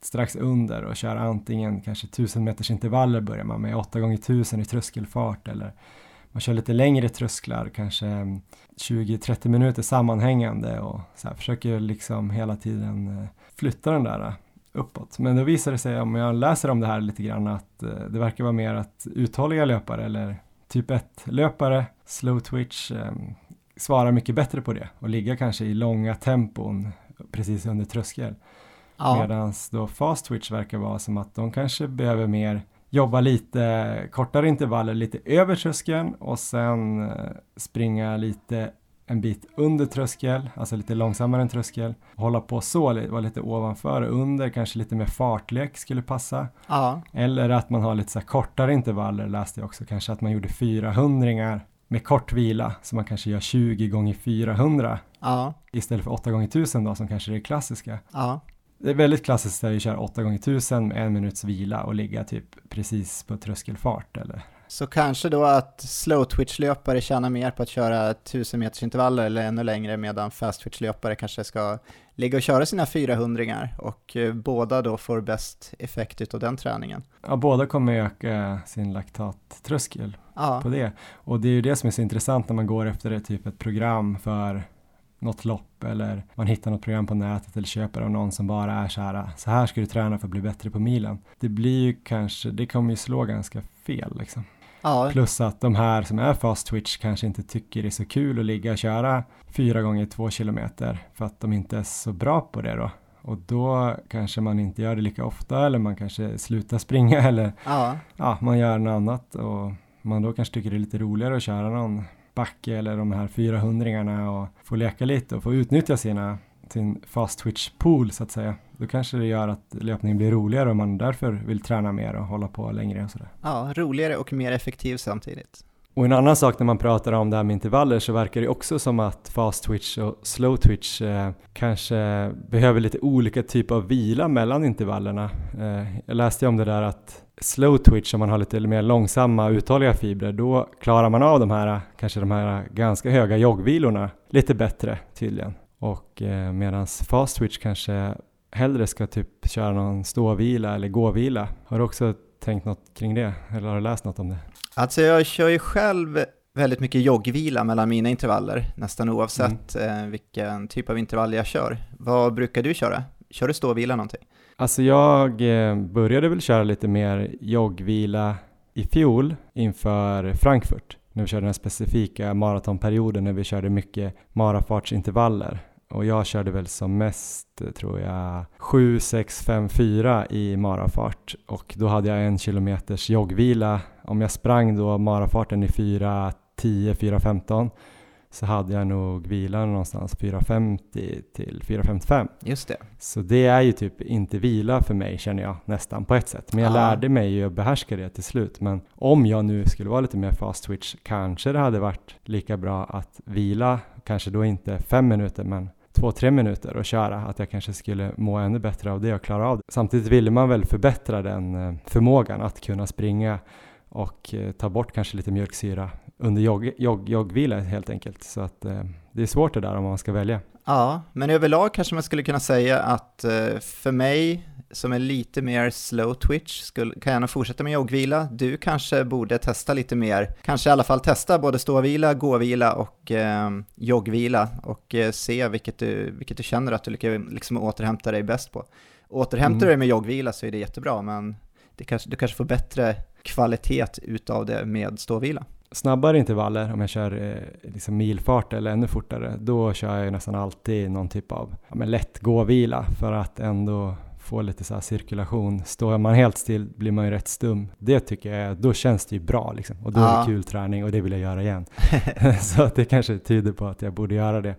Speaker 2: strax under och köra antingen kanske 1000 meters intervaller börjar man med 8 gånger 1000 i tröskelfart eller man kör lite längre trösklar, kanske 20-30 minuter sammanhängande och så här, försöker liksom hela tiden eh, flytta den där eh uppåt. Men då visar det sig, om jag läser om det här lite grann, att eh, det verkar vara mer att uthålliga löpare eller typ 1-löpare, slow twitch, eh, svarar mycket bättre på det och ligga kanske i långa tempon precis under tröskel.
Speaker 3: ja,
Speaker 2: Medan då fast twitch verkar vara som att de kanske behöver mer jobba lite kortare intervaller, lite över tröskeln och sen eh, springa lite en bit under tröskel, alltså lite långsammare än tröskel. Hålla på så, vara lite ovanför och under, kanske lite mer fartlek skulle passa.
Speaker 3: ja,
Speaker 2: Eller att man har lite så kortare intervaller läste jag också, kanske att man gjorde 400 med kort vila, så man kanske gör 20 gånger 400
Speaker 3: ja,
Speaker 2: istället för 8 gånger 1000 då som kanske är det klassiska.
Speaker 3: ja.
Speaker 2: Det är väldigt klassiskt att köra 8 gånger 1000 med en minuts vila och ligga typ precis på tröskelfart eller
Speaker 3: Så kanske då att slow twitch-löpare tjänar mer på att köra 1000 meters intervaller eller ännu längre medan fast twitch-löpare kanske ska ligga och köra sina 400 och eh, båda då får bäst effekt utav den träningen.
Speaker 2: Ja, båda kommer öka sin laktattröskel
Speaker 3: Ja,
Speaker 2: på det. Och det är ju det som är så intressant när man går efter ett, typ ett program för något lopp eller man hittar något program på nätet eller köper av någon som bara är så här, så här ska du träna för att bli bättre på milen. Det blir ju kanske, det kommer ju slå ganska fel liksom.
Speaker 3: Ja,
Speaker 2: Plus att de här som är fast twitch kanske inte tycker det är så kul att ligga och köra fyra gånger två kilometer för att de inte är så bra på det då. Och då kanske man inte gör det lika ofta eller man kanske slutar springa [laughs] eller
Speaker 3: ja,
Speaker 2: ja, man gör något annat och man då kanske tycker det är lite roligare att köra någon backe eller de här 400 och få leka lite och få utnyttja sina, sin fast twitch pool så att säga. Då kanske det gör att löpningen blir roligare och man därför vill träna mer och hålla på längre och sådär.
Speaker 3: ja, roligare och mer effektiv samtidigt.
Speaker 2: Och en annan sak när man pratar om det här med intervaller så verkar det också som att fast twitch och slow twitch eh, kanske behöver lite olika typer av vila mellan intervallerna. Eh, jag läste om det där att slow twitch, om man har lite mer långsamma uthålliga fibrer, då klarar man av de här, kanske de här ganska höga joggvilorna lite bättre tydligen. Och eh, medan fast twitch kanske hellre ska typ köra någon ståvila eller gåvila. Har du också tänkt något kring det? Eller har du läst något om det?
Speaker 3: Alltså jag kör ju själv väldigt mycket joggvila mellan mina intervaller, nästan oavsett eh, vilken typ av intervall jag kör. Vad brukar du köra? Kör du ståvila någonting?
Speaker 2: Alltså jag eh, började väl köra lite mer joggvila i fjol inför Frankfurt. När vi körde den specifika maratonperioden när vi körde mycket marafartsintervaller. Och jag körde väl som mest, tror jag, 7, 6, 5, 4 i marafart. Och då hade jag en kilometers joggvila. Om jag sprang då marafarten i 4, 10, 4, 15 så hade jag nog vila någonstans 4.50 till 4.55.
Speaker 3: Just det.
Speaker 2: Så det är ju typ inte vila för mig känner jag nästan på ett sätt. Men jag
Speaker 3: Ja.
Speaker 2: lärde mig ju att behärska det till slut. Men om jag nu skulle vara lite mer fast twitch kanske det hade varit lika bra att vila, kanske då inte fem minuter men två, tre minuter och köra. Att jag kanske skulle må ännu bättre av det och klara av det. Samtidigt ville man väl förbättra den eh, förmågan att kunna springa och eh, ta bort kanske lite mjölksyra under jogg, jogg, joggvila helt enkelt. Så att eh, det är svårt det där om man ska välja.
Speaker 3: Ja, men överlag kanske man skulle kunna säga att eh, för mig som är lite mer slow twitch skulle, kan nog fortsätta med joggvila. Du kanske borde testa lite mer, kanske i alla fall testa både ståvila, gåvila och eh, joggvila och eh, se vilket du, vilket du känner att du lyckas liksom återhämta dig bäst på. Återhämtar
Speaker 2: Mm.
Speaker 3: du dig med joggvila så är det jättebra, men det kanske, du kanske får bättre kvalitet utav det med ståvila.
Speaker 2: snabbare intervaller, om jag kör eh, liksom milfart eller ännu fortare, då kör jag nästan alltid någon typ av ja, lätt gåvila för att ändå få lite så cirkulation. Står man helt still blir man ju rätt stum. Det tycker jag, då känns det ju bra liksom. Och då är
Speaker 3: Ja.
Speaker 2: det kul träning och det vill jag göra igen. [laughs] så att det kanske tyder på att jag borde göra det.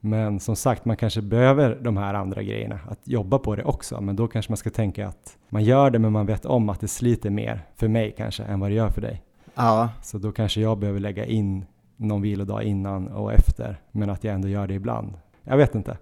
Speaker 2: Men som sagt, man kanske behöver de här andra grejerna, att jobba på det också. Men då kanske man ska tänka att man gör det men man vet om att det sliter mer för mig kanske än vad det gör för dig.
Speaker 3: Ja,
Speaker 2: Så då kanske jag behöver lägga in någon vilodag innan och efter, men att jag ändå gör det ibland. Jag vet inte.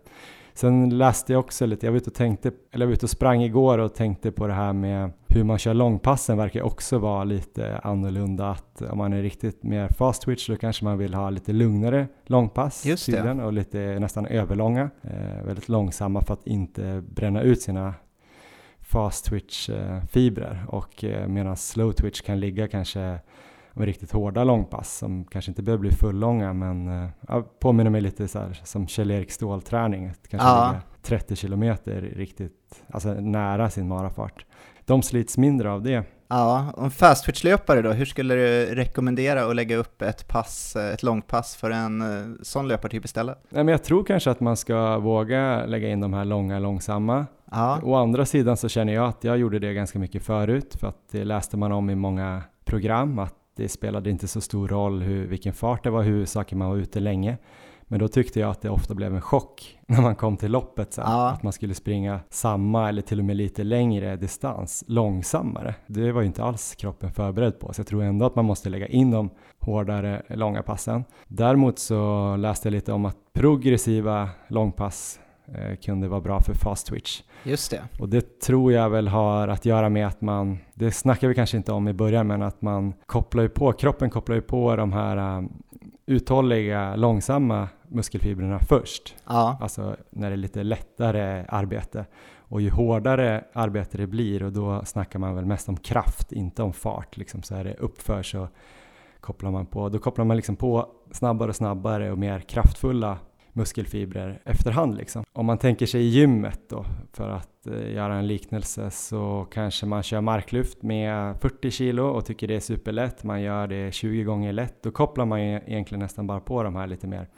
Speaker 2: Sen läste jag också lite, jag var ute och tänkte, eller jag var ute och sprang igår och tänkte på det här med hur man kör långpassen verkar också vara lite annorlunda. Att om man är riktigt mer fast twitch då kanske man vill ha lite lugnare långpass tydligen, och lite nästan överlånga. Eh, väldigt långsamma för att inte bränna ut sina fast twitch eh, fibrer och eh, medan slow twitch kan ligga kanske med riktigt hårda långpass som kanske inte behöver bli fullånga men eh, ja, påminner mig lite så här, som Kjell-Erik Ståhl-träning. Kanske
Speaker 3: Ja.
Speaker 2: ligga 30 kilometer riktigt, alltså nära sin marafart. De slits mindre av det.
Speaker 3: Ja, om fast twitch-löpare då, hur skulle du rekommendera att lägga upp ett pass, eh, ett långpass för en eh, sån löpartyp istället?
Speaker 2: Nej, men jag tror kanske att man ska våga lägga in de här långa, långsamma.
Speaker 3: Ja,
Speaker 2: Å andra sidan så känner jag att jag gjorde det ganska mycket förut för att det läste man om i många program att det spelade inte så stor roll hur, vilken fart det var, huvudsaken man var ute länge. Men då tyckte jag att det ofta blev en chock [laughs] när man kom till loppet sen.
Speaker 3: Ja.
Speaker 2: Att man skulle springa samma eller till och med lite längre distans långsammare. Det var ju inte alls kroppen förberedd på. Så jag tror ändå att man måste lägga in de hårdare långa passen. Däremot så läste jag lite om att progressiva långpass kunde vara bra för fast twitch.
Speaker 3: Just det.
Speaker 2: Och det tror jag väl har att göra med att man, det snackar vi kanske inte om i början, men att man kopplar ju på, kroppen kopplar ju på de här um, uthålliga, långsamma muskelfibrerna först.
Speaker 3: Ja.
Speaker 2: Alltså när det är lite lättare arbete. Och ju hårdare arbete det blir, och då snackar man väl mest om kraft, inte om fart. Liksom så är det uppför så kopplar man på, då kopplar man liksom på snabbare och snabbare och mer kraftfulla muskelfibrer efterhand liksom. Om man tänker sig i gymmet då, för att eh, göra en liknelse, så kanske man kör marklyft med 40 kilo och tycker det är superlätt. Man gör det 20 gånger lätt. Då kopplar man ju egentligen nästan bara på de här lite mer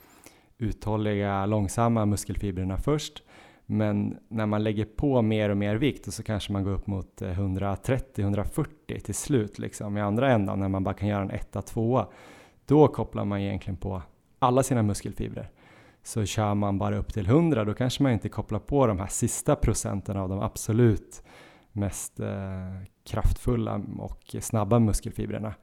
Speaker 2: uthålliga, långsamma muskelfibrerna först. Men när man lägger på mer och mer vikt och så kanske man går upp mot eh, 130-140 till slut liksom i andra ändan när man bara kan göra en etta, tvåa. Då kopplar man egentligen på alla sina muskelfibrer. Så kör man bara upp till 100 då kanske man inte kopplar på de här sista procenten av de absolut mest eh, kraftfulla och snabba muskelfibrerna.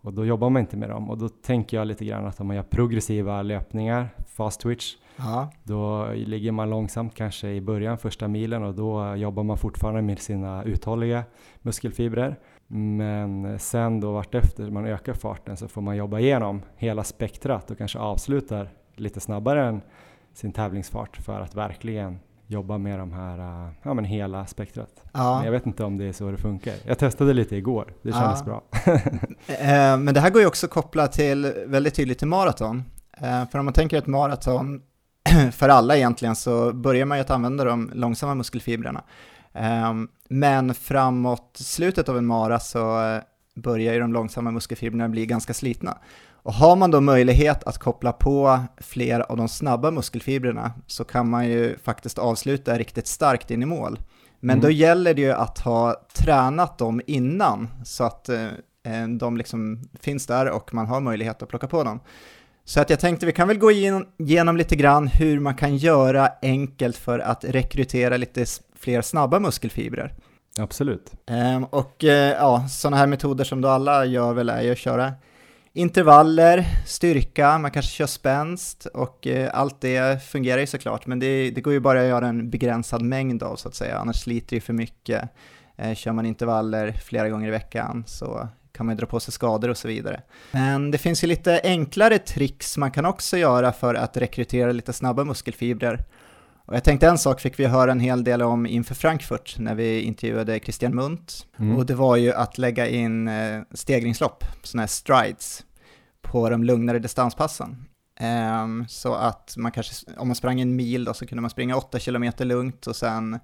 Speaker 2: Och då jobbar man inte med dem och då tänker jag lite grann att om man gör progressiva löpningar, fast twitch,
Speaker 3: Ja.
Speaker 2: då ligger man långsamt kanske i början, första milen och då jobbar man fortfarande med sina uthålliga muskelfibrer. Men sen då vartefter man ökar farten så får man jobba igenom hela spektrat och kanske avslutar lite snabbare än sin tävlingsfart för att verkligen jobba med de här, äh, ja men hela spektrat.
Speaker 3: Ja.
Speaker 2: Men jag vet inte om det är så det funkar. Jag testade lite igår, det kändes
Speaker 3: Ja.
Speaker 2: bra. [laughs]
Speaker 3: Eh, Men det här går ju också kopplat till, väldigt tydligt till maraton. Eh, För om man tänker ett maraton, [clears throat] för alla egentligen, så börjar man ju att använda de långsamma muskelfibrerna. Eh, Men framåt slutet av en mara så eh, börjar ju de långsamma muskelfibrerna bli ganska slitna. Och har man då möjlighet att koppla på fler av de snabba muskelfibrerna så kan man ju faktiskt avsluta riktigt starkt in i mål. Men
Speaker 2: Mm.
Speaker 3: då gäller det ju att ha tränat dem innan så att eh, eh, de liksom finns där och man har möjlighet att plocka på dem. Så att jag tänkte vi kan väl gå igenom, lite grann hur man kan göra enkelt för att rekrytera lite fler snabba muskelfibrer.
Speaker 2: Absolut.
Speaker 3: Ehm, och eh, ja, sådana här metoder som då alla gör väl är ju att köra intervaller, styrka, man kanske kör spänst och eh, allt det fungerar ju såklart, men det, det går ju bara att göra en begränsad mängd av så att säga, annars sliter det ju för mycket. Eh, kör man intervaller flera gånger i veckan så kan man ju dra på sig skador och så vidare. Men det finns ju lite enklare tricks man kan också göra för att rekrytera lite snabba muskelfibrer. Och jag tänkte en sak fick vi höra en hel del om inför Frankfurt när vi intervjuade Christian Munt.
Speaker 2: Mm.
Speaker 3: Och det var ju att lägga in eh, stegringslopp, sådana här strides, på de lugnare distanspassen. Ehm, så att man kanske, om man sprang en mil då så kunde man springa 8 kilometer lugnt och sen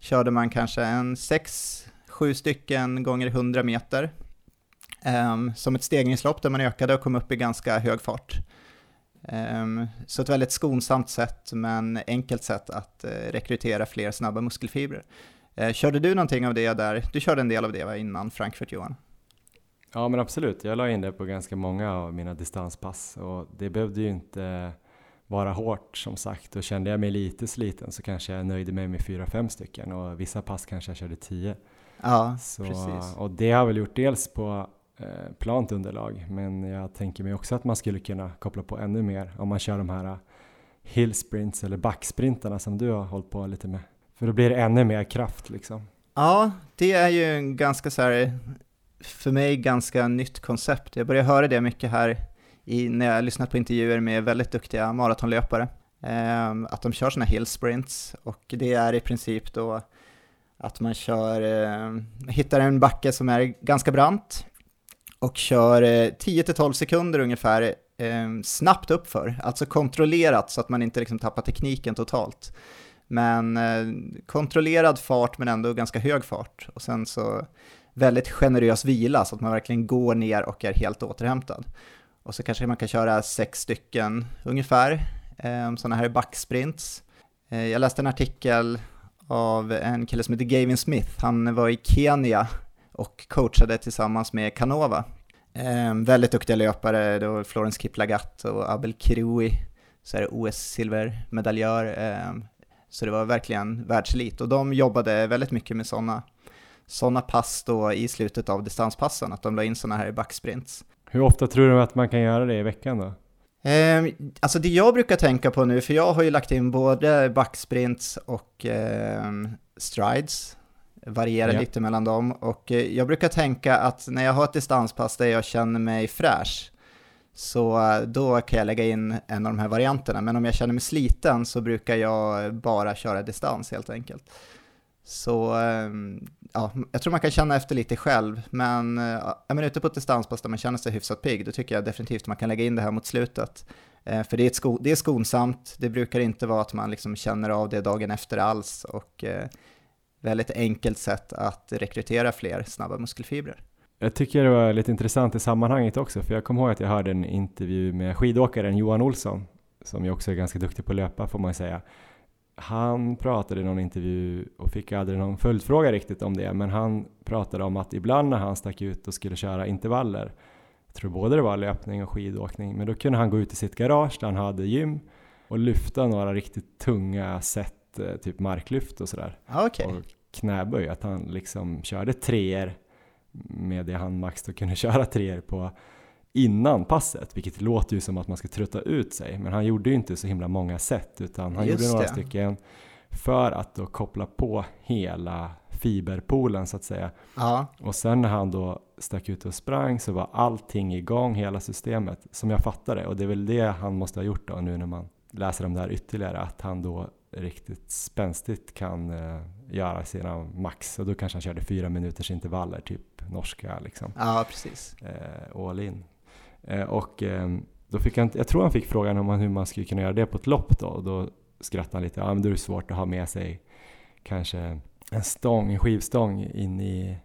Speaker 3: körde man kanske en 6-7 stycken gånger 100 meter. Ehm, som ett stegringslopp där man ökade och kom upp i ganska hög fart. Ehm, så ett väldigt skonsamt sätt men enkelt sätt att eh, rekrytera fler snabba muskelfibrer. Eh, körde du någonting av det där? Du körde en del av det va, innan Frankfurt Johan?
Speaker 2: Ja men absolut, jag la in det på ganska många av mina distanspass och det behövde ju inte vara hårt som sagt och kände jag mig lite sliten så kanske jag nöjde mig med fyra, fem stycken och vissa pass kanske jag körde tio.
Speaker 3: Ja,
Speaker 2: Så,
Speaker 3: precis.
Speaker 2: och det har väl gjort dels på Eh, plant underlag men jag tänker mig också att man skulle kunna koppla på ännu mer om man kör de här eh, hill sprints eller backsprintarna som du har hållit på lite med. För då blir det ännu mer kraft liksom.
Speaker 3: Ja, det är ju en ganska så här, för mig ganska nytt koncept. Jag börjar höra det mycket här i, när jag har lyssnat på intervjuer med väldigt duktiga maratonlöpare. Eh, att de kör sådana hill sprints och det är i princip då att man kör, eh, hittar en backe som är ganska brant och kör eh, 10-12 sekunder ungefär ehm, snabbt uppför, alltså kontrollerat så att man inte liksom tappar tekniken totalt. Men eh, kontrollerad fart men ändå ganska hög fart. Och sen så väldigt generös vila så att man verkligen går ner och är helt återhämtad. Och så kanske man kan köra sex stycken ungefär, ehm, sådana här backsprints. Eh, jag läste en artikel av en kille som heter Gavin Smith. Han var i Kenya och coachade tillsammans med Canova. Eh, väldigt duktiga löpare, det var Florence Kiplagat och Abel Kirui, så är det OS-silvermedaljör. Eh, så det var verkligen världselit och de jobbade väldigt mycket med sådana såna pass då i slutet av distanspassen, att de la in sådana här backsprints.
Speaker 2: Hur ofta tror du att man kan göra det i veckan då?
Speaker 3: Eh, alltså det jag brukar tänka på nu, för jag har ju lagt in både backsprints och eh, strides, varierar
Speaker 2: Ja.
Speaker 3: lite mellan dem. Och eh, jag brukar tänka att när jag har ett distanspass där jag känner mig fräsch, så eh, då kan jag lägga in en av de här varianterna. Men om jag känner mig sliten så brukar jag bara köra distans helt enkelt. Så ehm, ja, jag tror man kan känna efter lite själv, men eh, är man ute på ett distanspass där man känner sig hyfsat pigg, då tycker jag definitivt man kan lägga in det här mot slutet. Eh, För det är, sko- det är skonsamt, det brukar inte vara att man liksom känner av det dagen efter alls och eh, väldigt enkelt sätt att rekrytera fler snabba muskelfibrer.
Speaker 2: Jag tycker det var lite intressant i sammanhanget också, för jag kommer ihåg att jag hörde en intervju med skidåkaren Johan Olsson, som ju också är ganska duktig på att löpa får man ju säga. Han pratade i någon intervju och fick aldrig någon följdfråga riktigt om det, men han pratade om att ibland när han stack ut och skulle köra intervaller, jag tror både det var löpning och skidåkning, men då kunde han gå ut i sitt garage där han hade gym och lyfta några riktigt tunga set, eh, typ marklyft och sådär
Speaker 3: Ja, Okej,
Speaker 2: och knäböj, att han liksom körde treor med det han max då kunde [laughs] köra treor på innan passet, vilket låter ju som att man ska trötta ut sig, men han gjorde ju inte så himla många set, utan han
Speaker 3: Just
Speaker 2: gjorde några
Speaker 3: det.
Speaker 2: stycken för att då koppla på hela fiberpoolen så att säga.
Speaker 3: ja,
Speaker 2: Och sen när han då stack ut och sprang så var allting igång, hela systemet, som jag fattade. Och det är väl det han måste ha gjort då nu när man läser om det här ytterligare, att han då riktigt spänstigt kan eh, göra sina max. Och då kanske han körde fyra minuters intervaller, typ norska liksom,
Speaker 3: ja precis.
Speaker 2: eh, all in. Eh, och eh, då fick han, jag tror han fick frågan om hur man skulle kunna göra det på ett lopp då. Och då skrattade han lite, ja men då är det svårt att ha med sig kanske en stång, en skivstång in i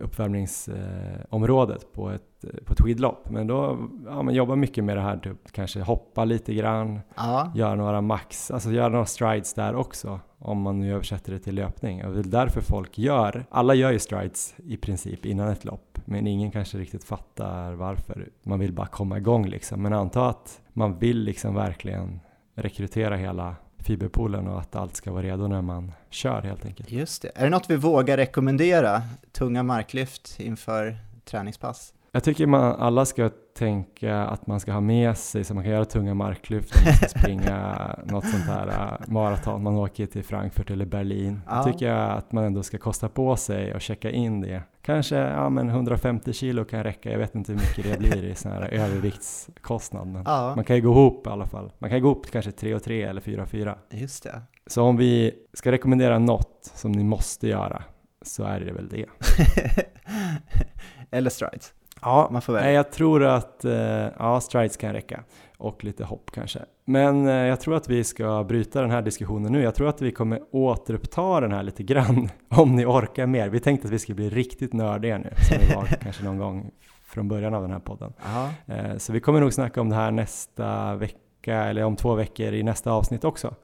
Speaker 2: uppvärmningsområdet på ett, eh, på ett skidlopp. Men då ja, man jobbar mycket med det här, typ, kanske hoppa lite grann,
Speaker 3: Ja,
Speaker 2: göra några max, alltså göra några strides där också. Om man nu översätter det till löpning. Och det är därför folk gör, alla gör ju strides i princip innan ett lopp. Men ingen kanske riktigt fattar varför. Man vill bara komma igång liksom. Men anta att man vill liksom verkligen rekrytera hela fiberpoolen och att allt ska vara redo när man kör helt enkelt.
Speaker 3: just det. Är det något vi vågar rekommendera? Tunga marklyft inför träningspass?
Speaker 2: Jag tycker man, alla ska tänka att man ska ha med sig så man kan göra tunga marklyft om man ska springa [laughs] något sånt här äh, maraton. Man åker till Frankfurt eller Berlin.
Speaker 3: Ja.
Speaker 2: Då tycker jag att man ändå ska kosta på sig och checka in det. Kanske ja, men 150 kilo kan räcka. Jag vet inte hur mycket det blir i sån här [laughs] överviktskostnad. Men
Speaker 3: Ja,
Speaker 2: man kan ju gå ihop i alla fall. Man kan gå upp till kanske 3 och 3 eller 4 och 4.
Speaker 3: just det.
Speaker 2: Så om vi ska rekommendera något som ni måste göra så är det väl det. [laughs]
Speaker 3: Eller strides.
Speaker 2: Ja,
Speaker 3: Man får välja.
Speaker 2: jag tror att eh, ja, strides kan räcka och lite hopp kanske. Men eh, jag tror att vi ska bryta den här diskussionen nu. Jag tror att vi kommer återuppta den här lite grann [laughs] om ni orkar mer. Vi tänkte att vi skulle bli riktigt nördiga nu, som vi var [laughs] kanske någon gång från början av den här podden.
Speaker 3: Ja,
Speaker 2: Eh, så vi kommer nog snacka om det här nästa vecka eller om två veckor i nästa avsnitt också.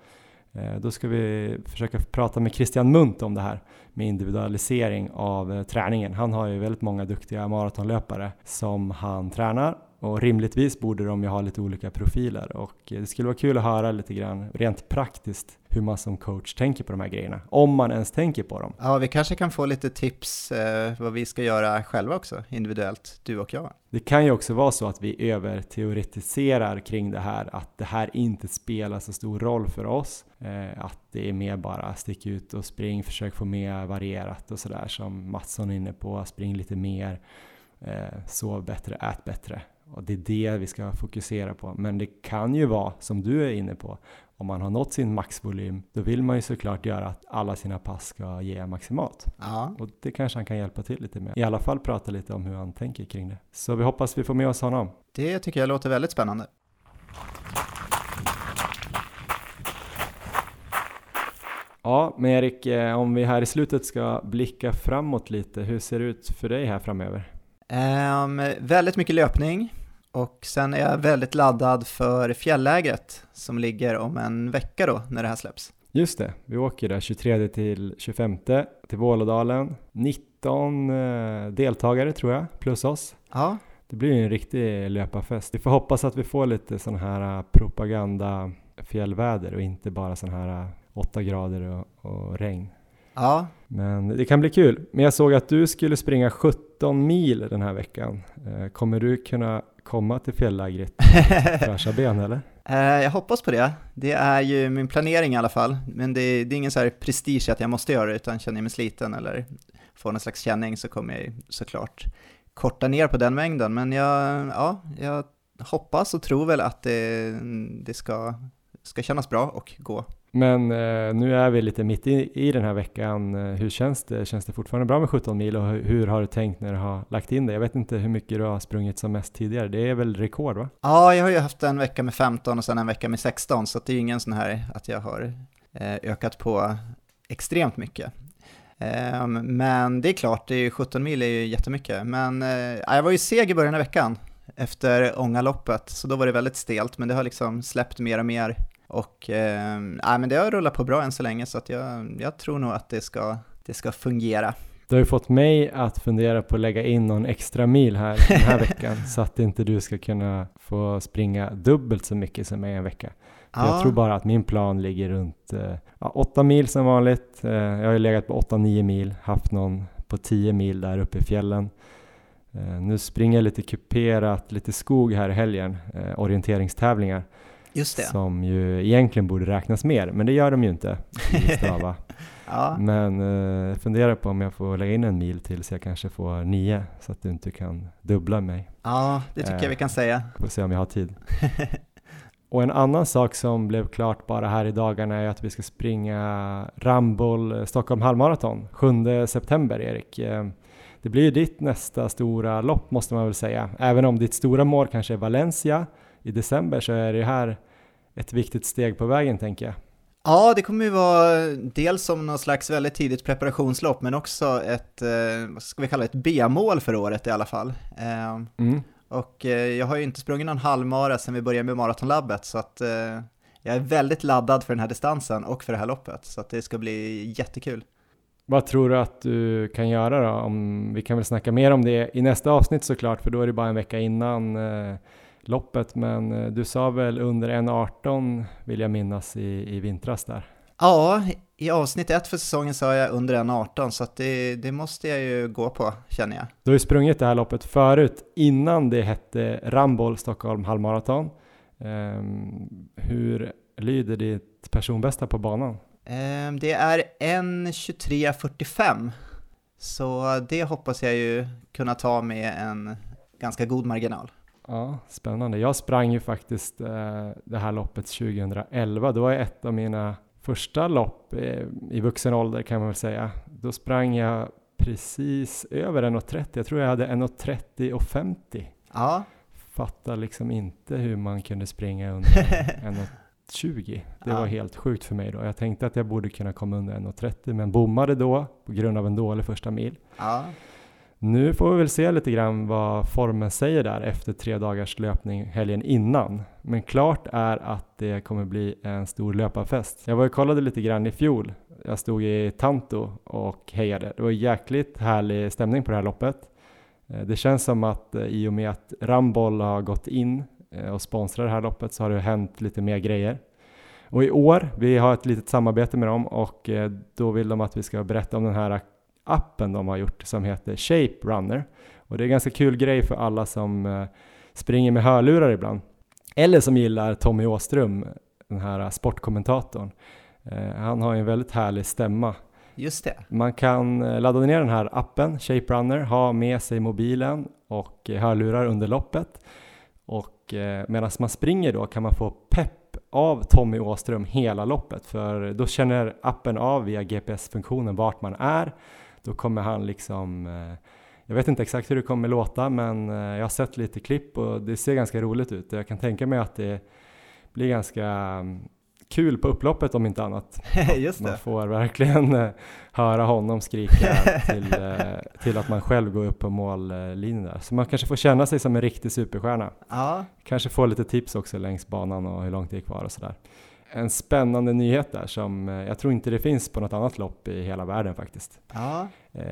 Speaker 2: Eh, då ska vi försöka prata med Christian Munt om det här med individualisering av eh, träningen. Han har ju väldigt många duktiga maratonlöpare som han tränar och rimligtvis borde de ju ha lite olika profiler och det skulle vara kul att höra lite grann rent praktiskt hur man som coach tänker på de här grejerna. Om man ens tänker på dem.
Speaker 3: ja vi kanske kan få lite tips eh, vad vi ska göra själva också, individuellt, du och jag.
Speaker 2: Det kan ju också vara så att vi överteoretiserar kring det här, att det här inte spelar så stor roll för oss. Eh, att det är mer bara stick ut och spring, försök få mer varierat och sådär som Mattsson är inne på, spring lite mer, eh, sov bättre, ät bättre. Och det är det vi ska fokusera på. Men det kan ju vara, som du är inne på, om man har nått sin maxvolym, då vill man ju såklart göra att alla sina pass ska ge maximalt.
Speaker 3: Ja,
Speaker 2: Och det kanske han kan hjälpa till lite med. I alla fall prata lite om hur han tänker kring det. Så vi hoppas vi får med oss honom.
Speaker 3: det tycker jag låter väldigt spännande.
Speaker 2: Ja, men Erik, eh, om vi här i slutet ska blicka framåt lite, hur ser det ut för dig här framöver?
Speaker 3: Ehm, väldigt mycket löpning och sen är jag väldigt laddad för fjällägret som ligger om en vecka då när det här släpps.
Speaker 2: Just det, vi åker där 23 till 25 till Vålådalen. 19 eh, deltagare tror jag, plus oss.
Speaker 3: Ja,
Speaker 2: Det blir en riktig löparfest. Vi får hoppas att vi får lite sån här eh, propaganda fjällväder och inte bara sån här eh, 8 grader och, och regn.
Speaker 3: ja,
Speaker 2: Men det kan bli kul. Men jag såg att du skulle springa 17 mil den här veckan. Eh, Kommer du kunna komma till fjälllägret [laughs] fräscha ben eller?
Speaker 3: Eh, jag hoppas på det. Det är ju min planering i alla fall. Men det, det är ingen så här prestige att jag måste göra det, utan känner jag mig sliten eller får någon slags känning så kommer jag såklart korta ner på den mängden. Men jag, ja, jag hoppas och tror väl att det, det ska, ska kännas bra och gå.
Speaker 2: Men eh, nu är vi lite mitt i, i den här veckan. Eh, hur känns det? Känns det fortfarande bra med 17 mil och hur, hur, har du tänkt när du har lagt in det? Jag vet inte hur mycket du har sprungit som mest tidigare. Det är väl rekord va?
Speaker 3: Ja, jag har ju haft en vecka med 15 och sen en vecka med 16 så det är ju ingen sån här att jag har eh, ökat på extremt mycket. Ehm, men det är klart, det är 17 mil är ju jättemycket. Men eh, jag var ju seg i början av veckan efter Ångaloppet, så då var det väldigt stelt, men det har liksom släppt mer och mer. Och eh, men det har rullat på bra än så länge, så att jag, jag tror nog att det ska, det ska fungera.
Speaker 2: Du har ju fått mig att fundera på att lägga in någon extra mil här den här [laughs] veckan, så att inte du ska kunna få springa dubbelt så mycket som mig en vecka. Ja. Jag tror bara att min plan ligger runt eh, ja, 8 mil som vanligt. Eh, jag har ju legat på 8-9 mil, haft någon på 10 mil där uppe i fjällen. Eh, nu springer jag lite kuperat, lite skog här i helgen, orienteringstävlingar.
Speaker 3: Just det.
Speaker 2: Som ju egentligen borde räknas mer, men det gör de ju inte [laughs] i Strava. ja. Men eh, funderar på om jag får lägga in en mil till så jag kanske får nio så att du inte kan dubbla mig.
Speaker 3: Ja, det tycker eh, jag vi kan säga.
Speaker 2: Får se om jag har tid. [laughs] Och en annan sak som blev klart bara här i dagarna är att vi ska springa Ramboll Stockholm halvmaraton 7 september, Erik. Eh, det blir ju ditt nästa stora lopp måste man väl säga. Även om ditt stora mål kanske är Valencia i december så är det här ett viktigt steg på vägen tänker jag.
Speaker 3: Ja, det kommer ju vara dels som någon slags väldigt tidigt preparationslopp men också ett, eh, vad ska vi kalla det, ett B-mål för året i alla fall. Eh, mm. Och eh, jag har ju inte sprungit någon halvmara sedan vi började med Maratonlabbet så att jag är väldigt laddad för den här distansen och för det här loppet så att det ska bli jättekul.
Speaker 2: Vad tror du att du kan göra då? Om, vi kan väl snacka mer om det i nästa avsnitt såklart för då är det bara en vecka innan eh, loppet men eh, du sa väl under 1.18 vill jag minnas i, i vintras där?
Speaker 3: Ja, i avsnitt ett för säsongen sa jag under 1.18 så att det, det måste jag ju gå på känner jag.
Speaker 2: Du har ju sprungit det här loppet förut innan det hette Ramboll Stockholm halvmaraton. Um, hur lyder ditt personbästa på banan?
Speaker 3: Um, det är 1.23.45 så det hoppas jag ju kunna ta med en ganska god marginal.
Speaker 2: Ja, spännande. Jag sprang ju faktiskt eh, det här loppet 2011. Då var ett av mina första lopp eh, i vuxen ålder kan man väl säga. Då sprang jag precis över 1,30. Jag tror jag hade 1,30 och 50.
Speaker 3: Ja.
Speaker 2: Fattar liksom inte hur man kunde springa under [laughs] 1,20. Det ja. var helt sjukt för mig då. Jag tänkte att jag borde kunna komma under 1,30 men bommade då på grund av en dålig första mil.
Speaker 3: Ja.
Speaker 2: Nu får vi väl se lite grann vad formen säger där efter tre dagars löpning helgen innan. Men klart är att det kommer bli en stor löparfest. Jag var och kollade lite grann i fjol. Jag stod i Tanto och hejade. Det var jäkligt härlig stämning på det här loppet. Eh, det känns som att eh, i och med att Ramboll har gått in eh, och sponsrar det här loppet så har det hänt lite mer grejer. Och i år, vi har ett litet samarbete med dem och då vill de att vi ska berätta om den här appen de har gjort som heter Shape Runner. Och det är en ganska kul grej för alla som eh, springer med hörlurar ibland. Eller som gillar Tommy Åström, den här sportkommentatorn. Eh, han har ju en väldigt härlig stämma.
Speaker 3: Just det.
Speaker 2: Man kan eh, ladda ner den här appen, Shape Runner, ha med sig mobilen och hörlurar under loppet. Och medan man springer då kan man få pepp av Tommy Åström hela loppet för då känner appen av via GPS-funktionen vart man är då kommer han liksom eh, jag vet inte exakt hur det kommer låta men eh, jag har sett lite klipp och det ser ganska roligt ut. Jag kan tänka mig att det blir ganska mm, kul på upploppet om inte annat. [laughs]
Speaker 3: Just det.
Speaker 2: Man får verkligen eh, höra honom skrika [laughs] till, till att man själv går upp på mållinjen där. Så man kanske får känna sig som en riktig superstjärna.
Speaker 3: Ja.
Speaker 2: Kanske få lite tips också längs banan och hur långt det är kvar och sådär en spännande nyhet där som eh, jag tror inte det finns på något annat lopp i hela världen faktiskt.
Speaker 3: Ja.
Speaker 2: Eh,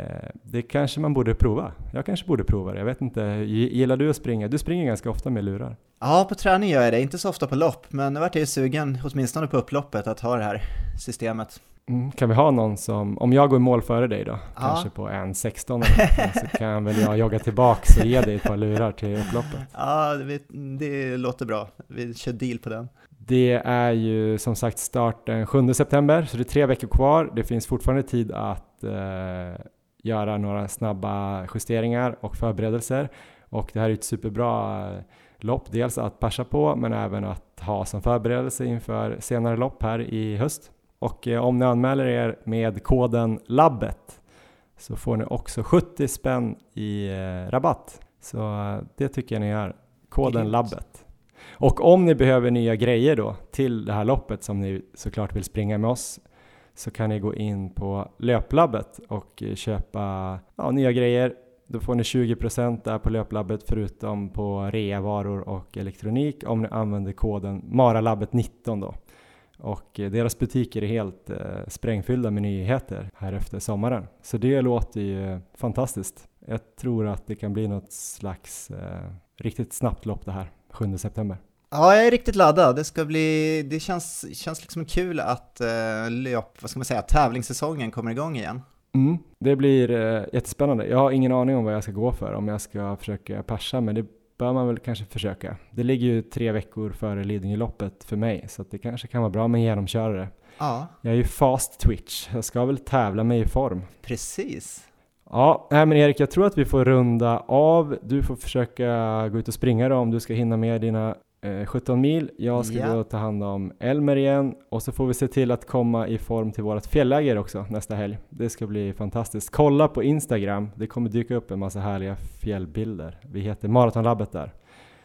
Speaker 2: det kanske man borde prova. Jag kanske borde prova det. Jag vet inte, gillar du att springa? Du springer ganska ofta med lurar.
Speaker 3: Ja, på träning gör jag det. Inte så ofta på lopp, men nu vart jag ju sugen, åtminstone på upploppet, att ha det här systemet.
Speaker 2: Mm, kan vi ha någon som, om jag går i mål före dig då,
Speaker 3: Ja.
Speaker 2: kanske på en 16 eller någonting, så kan väl jag jogga tillbaks och ge dig ett par lurar till upploppet. [laughs]
Speaker 3: Ja, det, det låter bra. Vi kör deal på den.
Speaker 2: Det är ju som sagt start den 7 september, så det är tre veckor kvar. Det finns fortfarande tid att eh, göra några snabba justeringar och förberedelser. Och det här är ett superbra eh, lopp, dels att passa på, men även att ha som förberedelse inför senare lopp här i höst. Och eh, om ni anmäler er med koden LABBET så får ni också 70 spänn i eh, rabatt. Så eh, det tycker jag ni gör. Koden. LABBET. Och om ni behöver nya grejer då till det här loppet som ni såklart vill springa med oss så kan ni gå in på Löplabbet och eh, köpa ja, nya grejer. Då får ni 20% där på Löplabbet förutom på reavaror och elektronik om ni använder koden MARALABBET19 då. Och eh, deras butiker är helt eh, sprängfyllda med nyheter här efter sommaren. Så det låter ju fantastiskt. Jag tror att det kan bli något slags eh, riktigt snabbt lopp det här, 7 september.
Speaker 3: Ja, jag är riktigt laddad. Det ska bli, det känns, känns liksom kul att uh, löp, vad ska man säga, tävlingssäsongen kommer igång igen.
Speaker 2: Mm, det blir eh, jättespännande. Jag har ingen aning om vad jag ska gå för, om jag ska försöka persa, men det bör man väl kanske försöka. Det ligger ju tre veckor före Lidingöloppet för mig, så att det kanske kan vara bra med en genomkörare.
Speaker 3: Ja,
Speaker 2: Jag är ju fast twitch, jag ska väl tävla mig i form.
Speaker 3: precis.
Speaker 2: Ja, nej men Erik, jag tror att vi får runda av. Du får försöka gå ut och springa då om du ska hinna med dina eh, 17 mil. Jag ska
Speaker 3: Ja.
Speaker 2: gå och ta hand om Elmer igen och så får vi se till att komma i form till vårt fjälläger också nästa helg. Det ska bli fantastiskt. Kolla på Instagram, det kommer dyka upp en massa härliga fjällbilder. Vi heter Maratonlabbet där.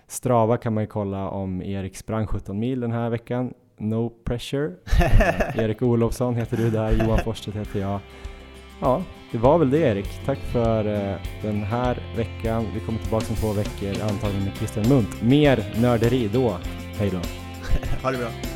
Speaker 2: Strava kan man ju kolla om Erik sprang 17 mil den här veckan. No pressure. [laughs] Eh, Erik Olofsson heter du där, Johan Forsstedt heter jag. Ja, det var väl det Erik. Tack för eh, den här veckan. Vi kommer tillbaka om två veckor, antagligen med Christian Munt. Mer nörderi då. Hej då. [laughs]
Speaker 3: Ha det bra.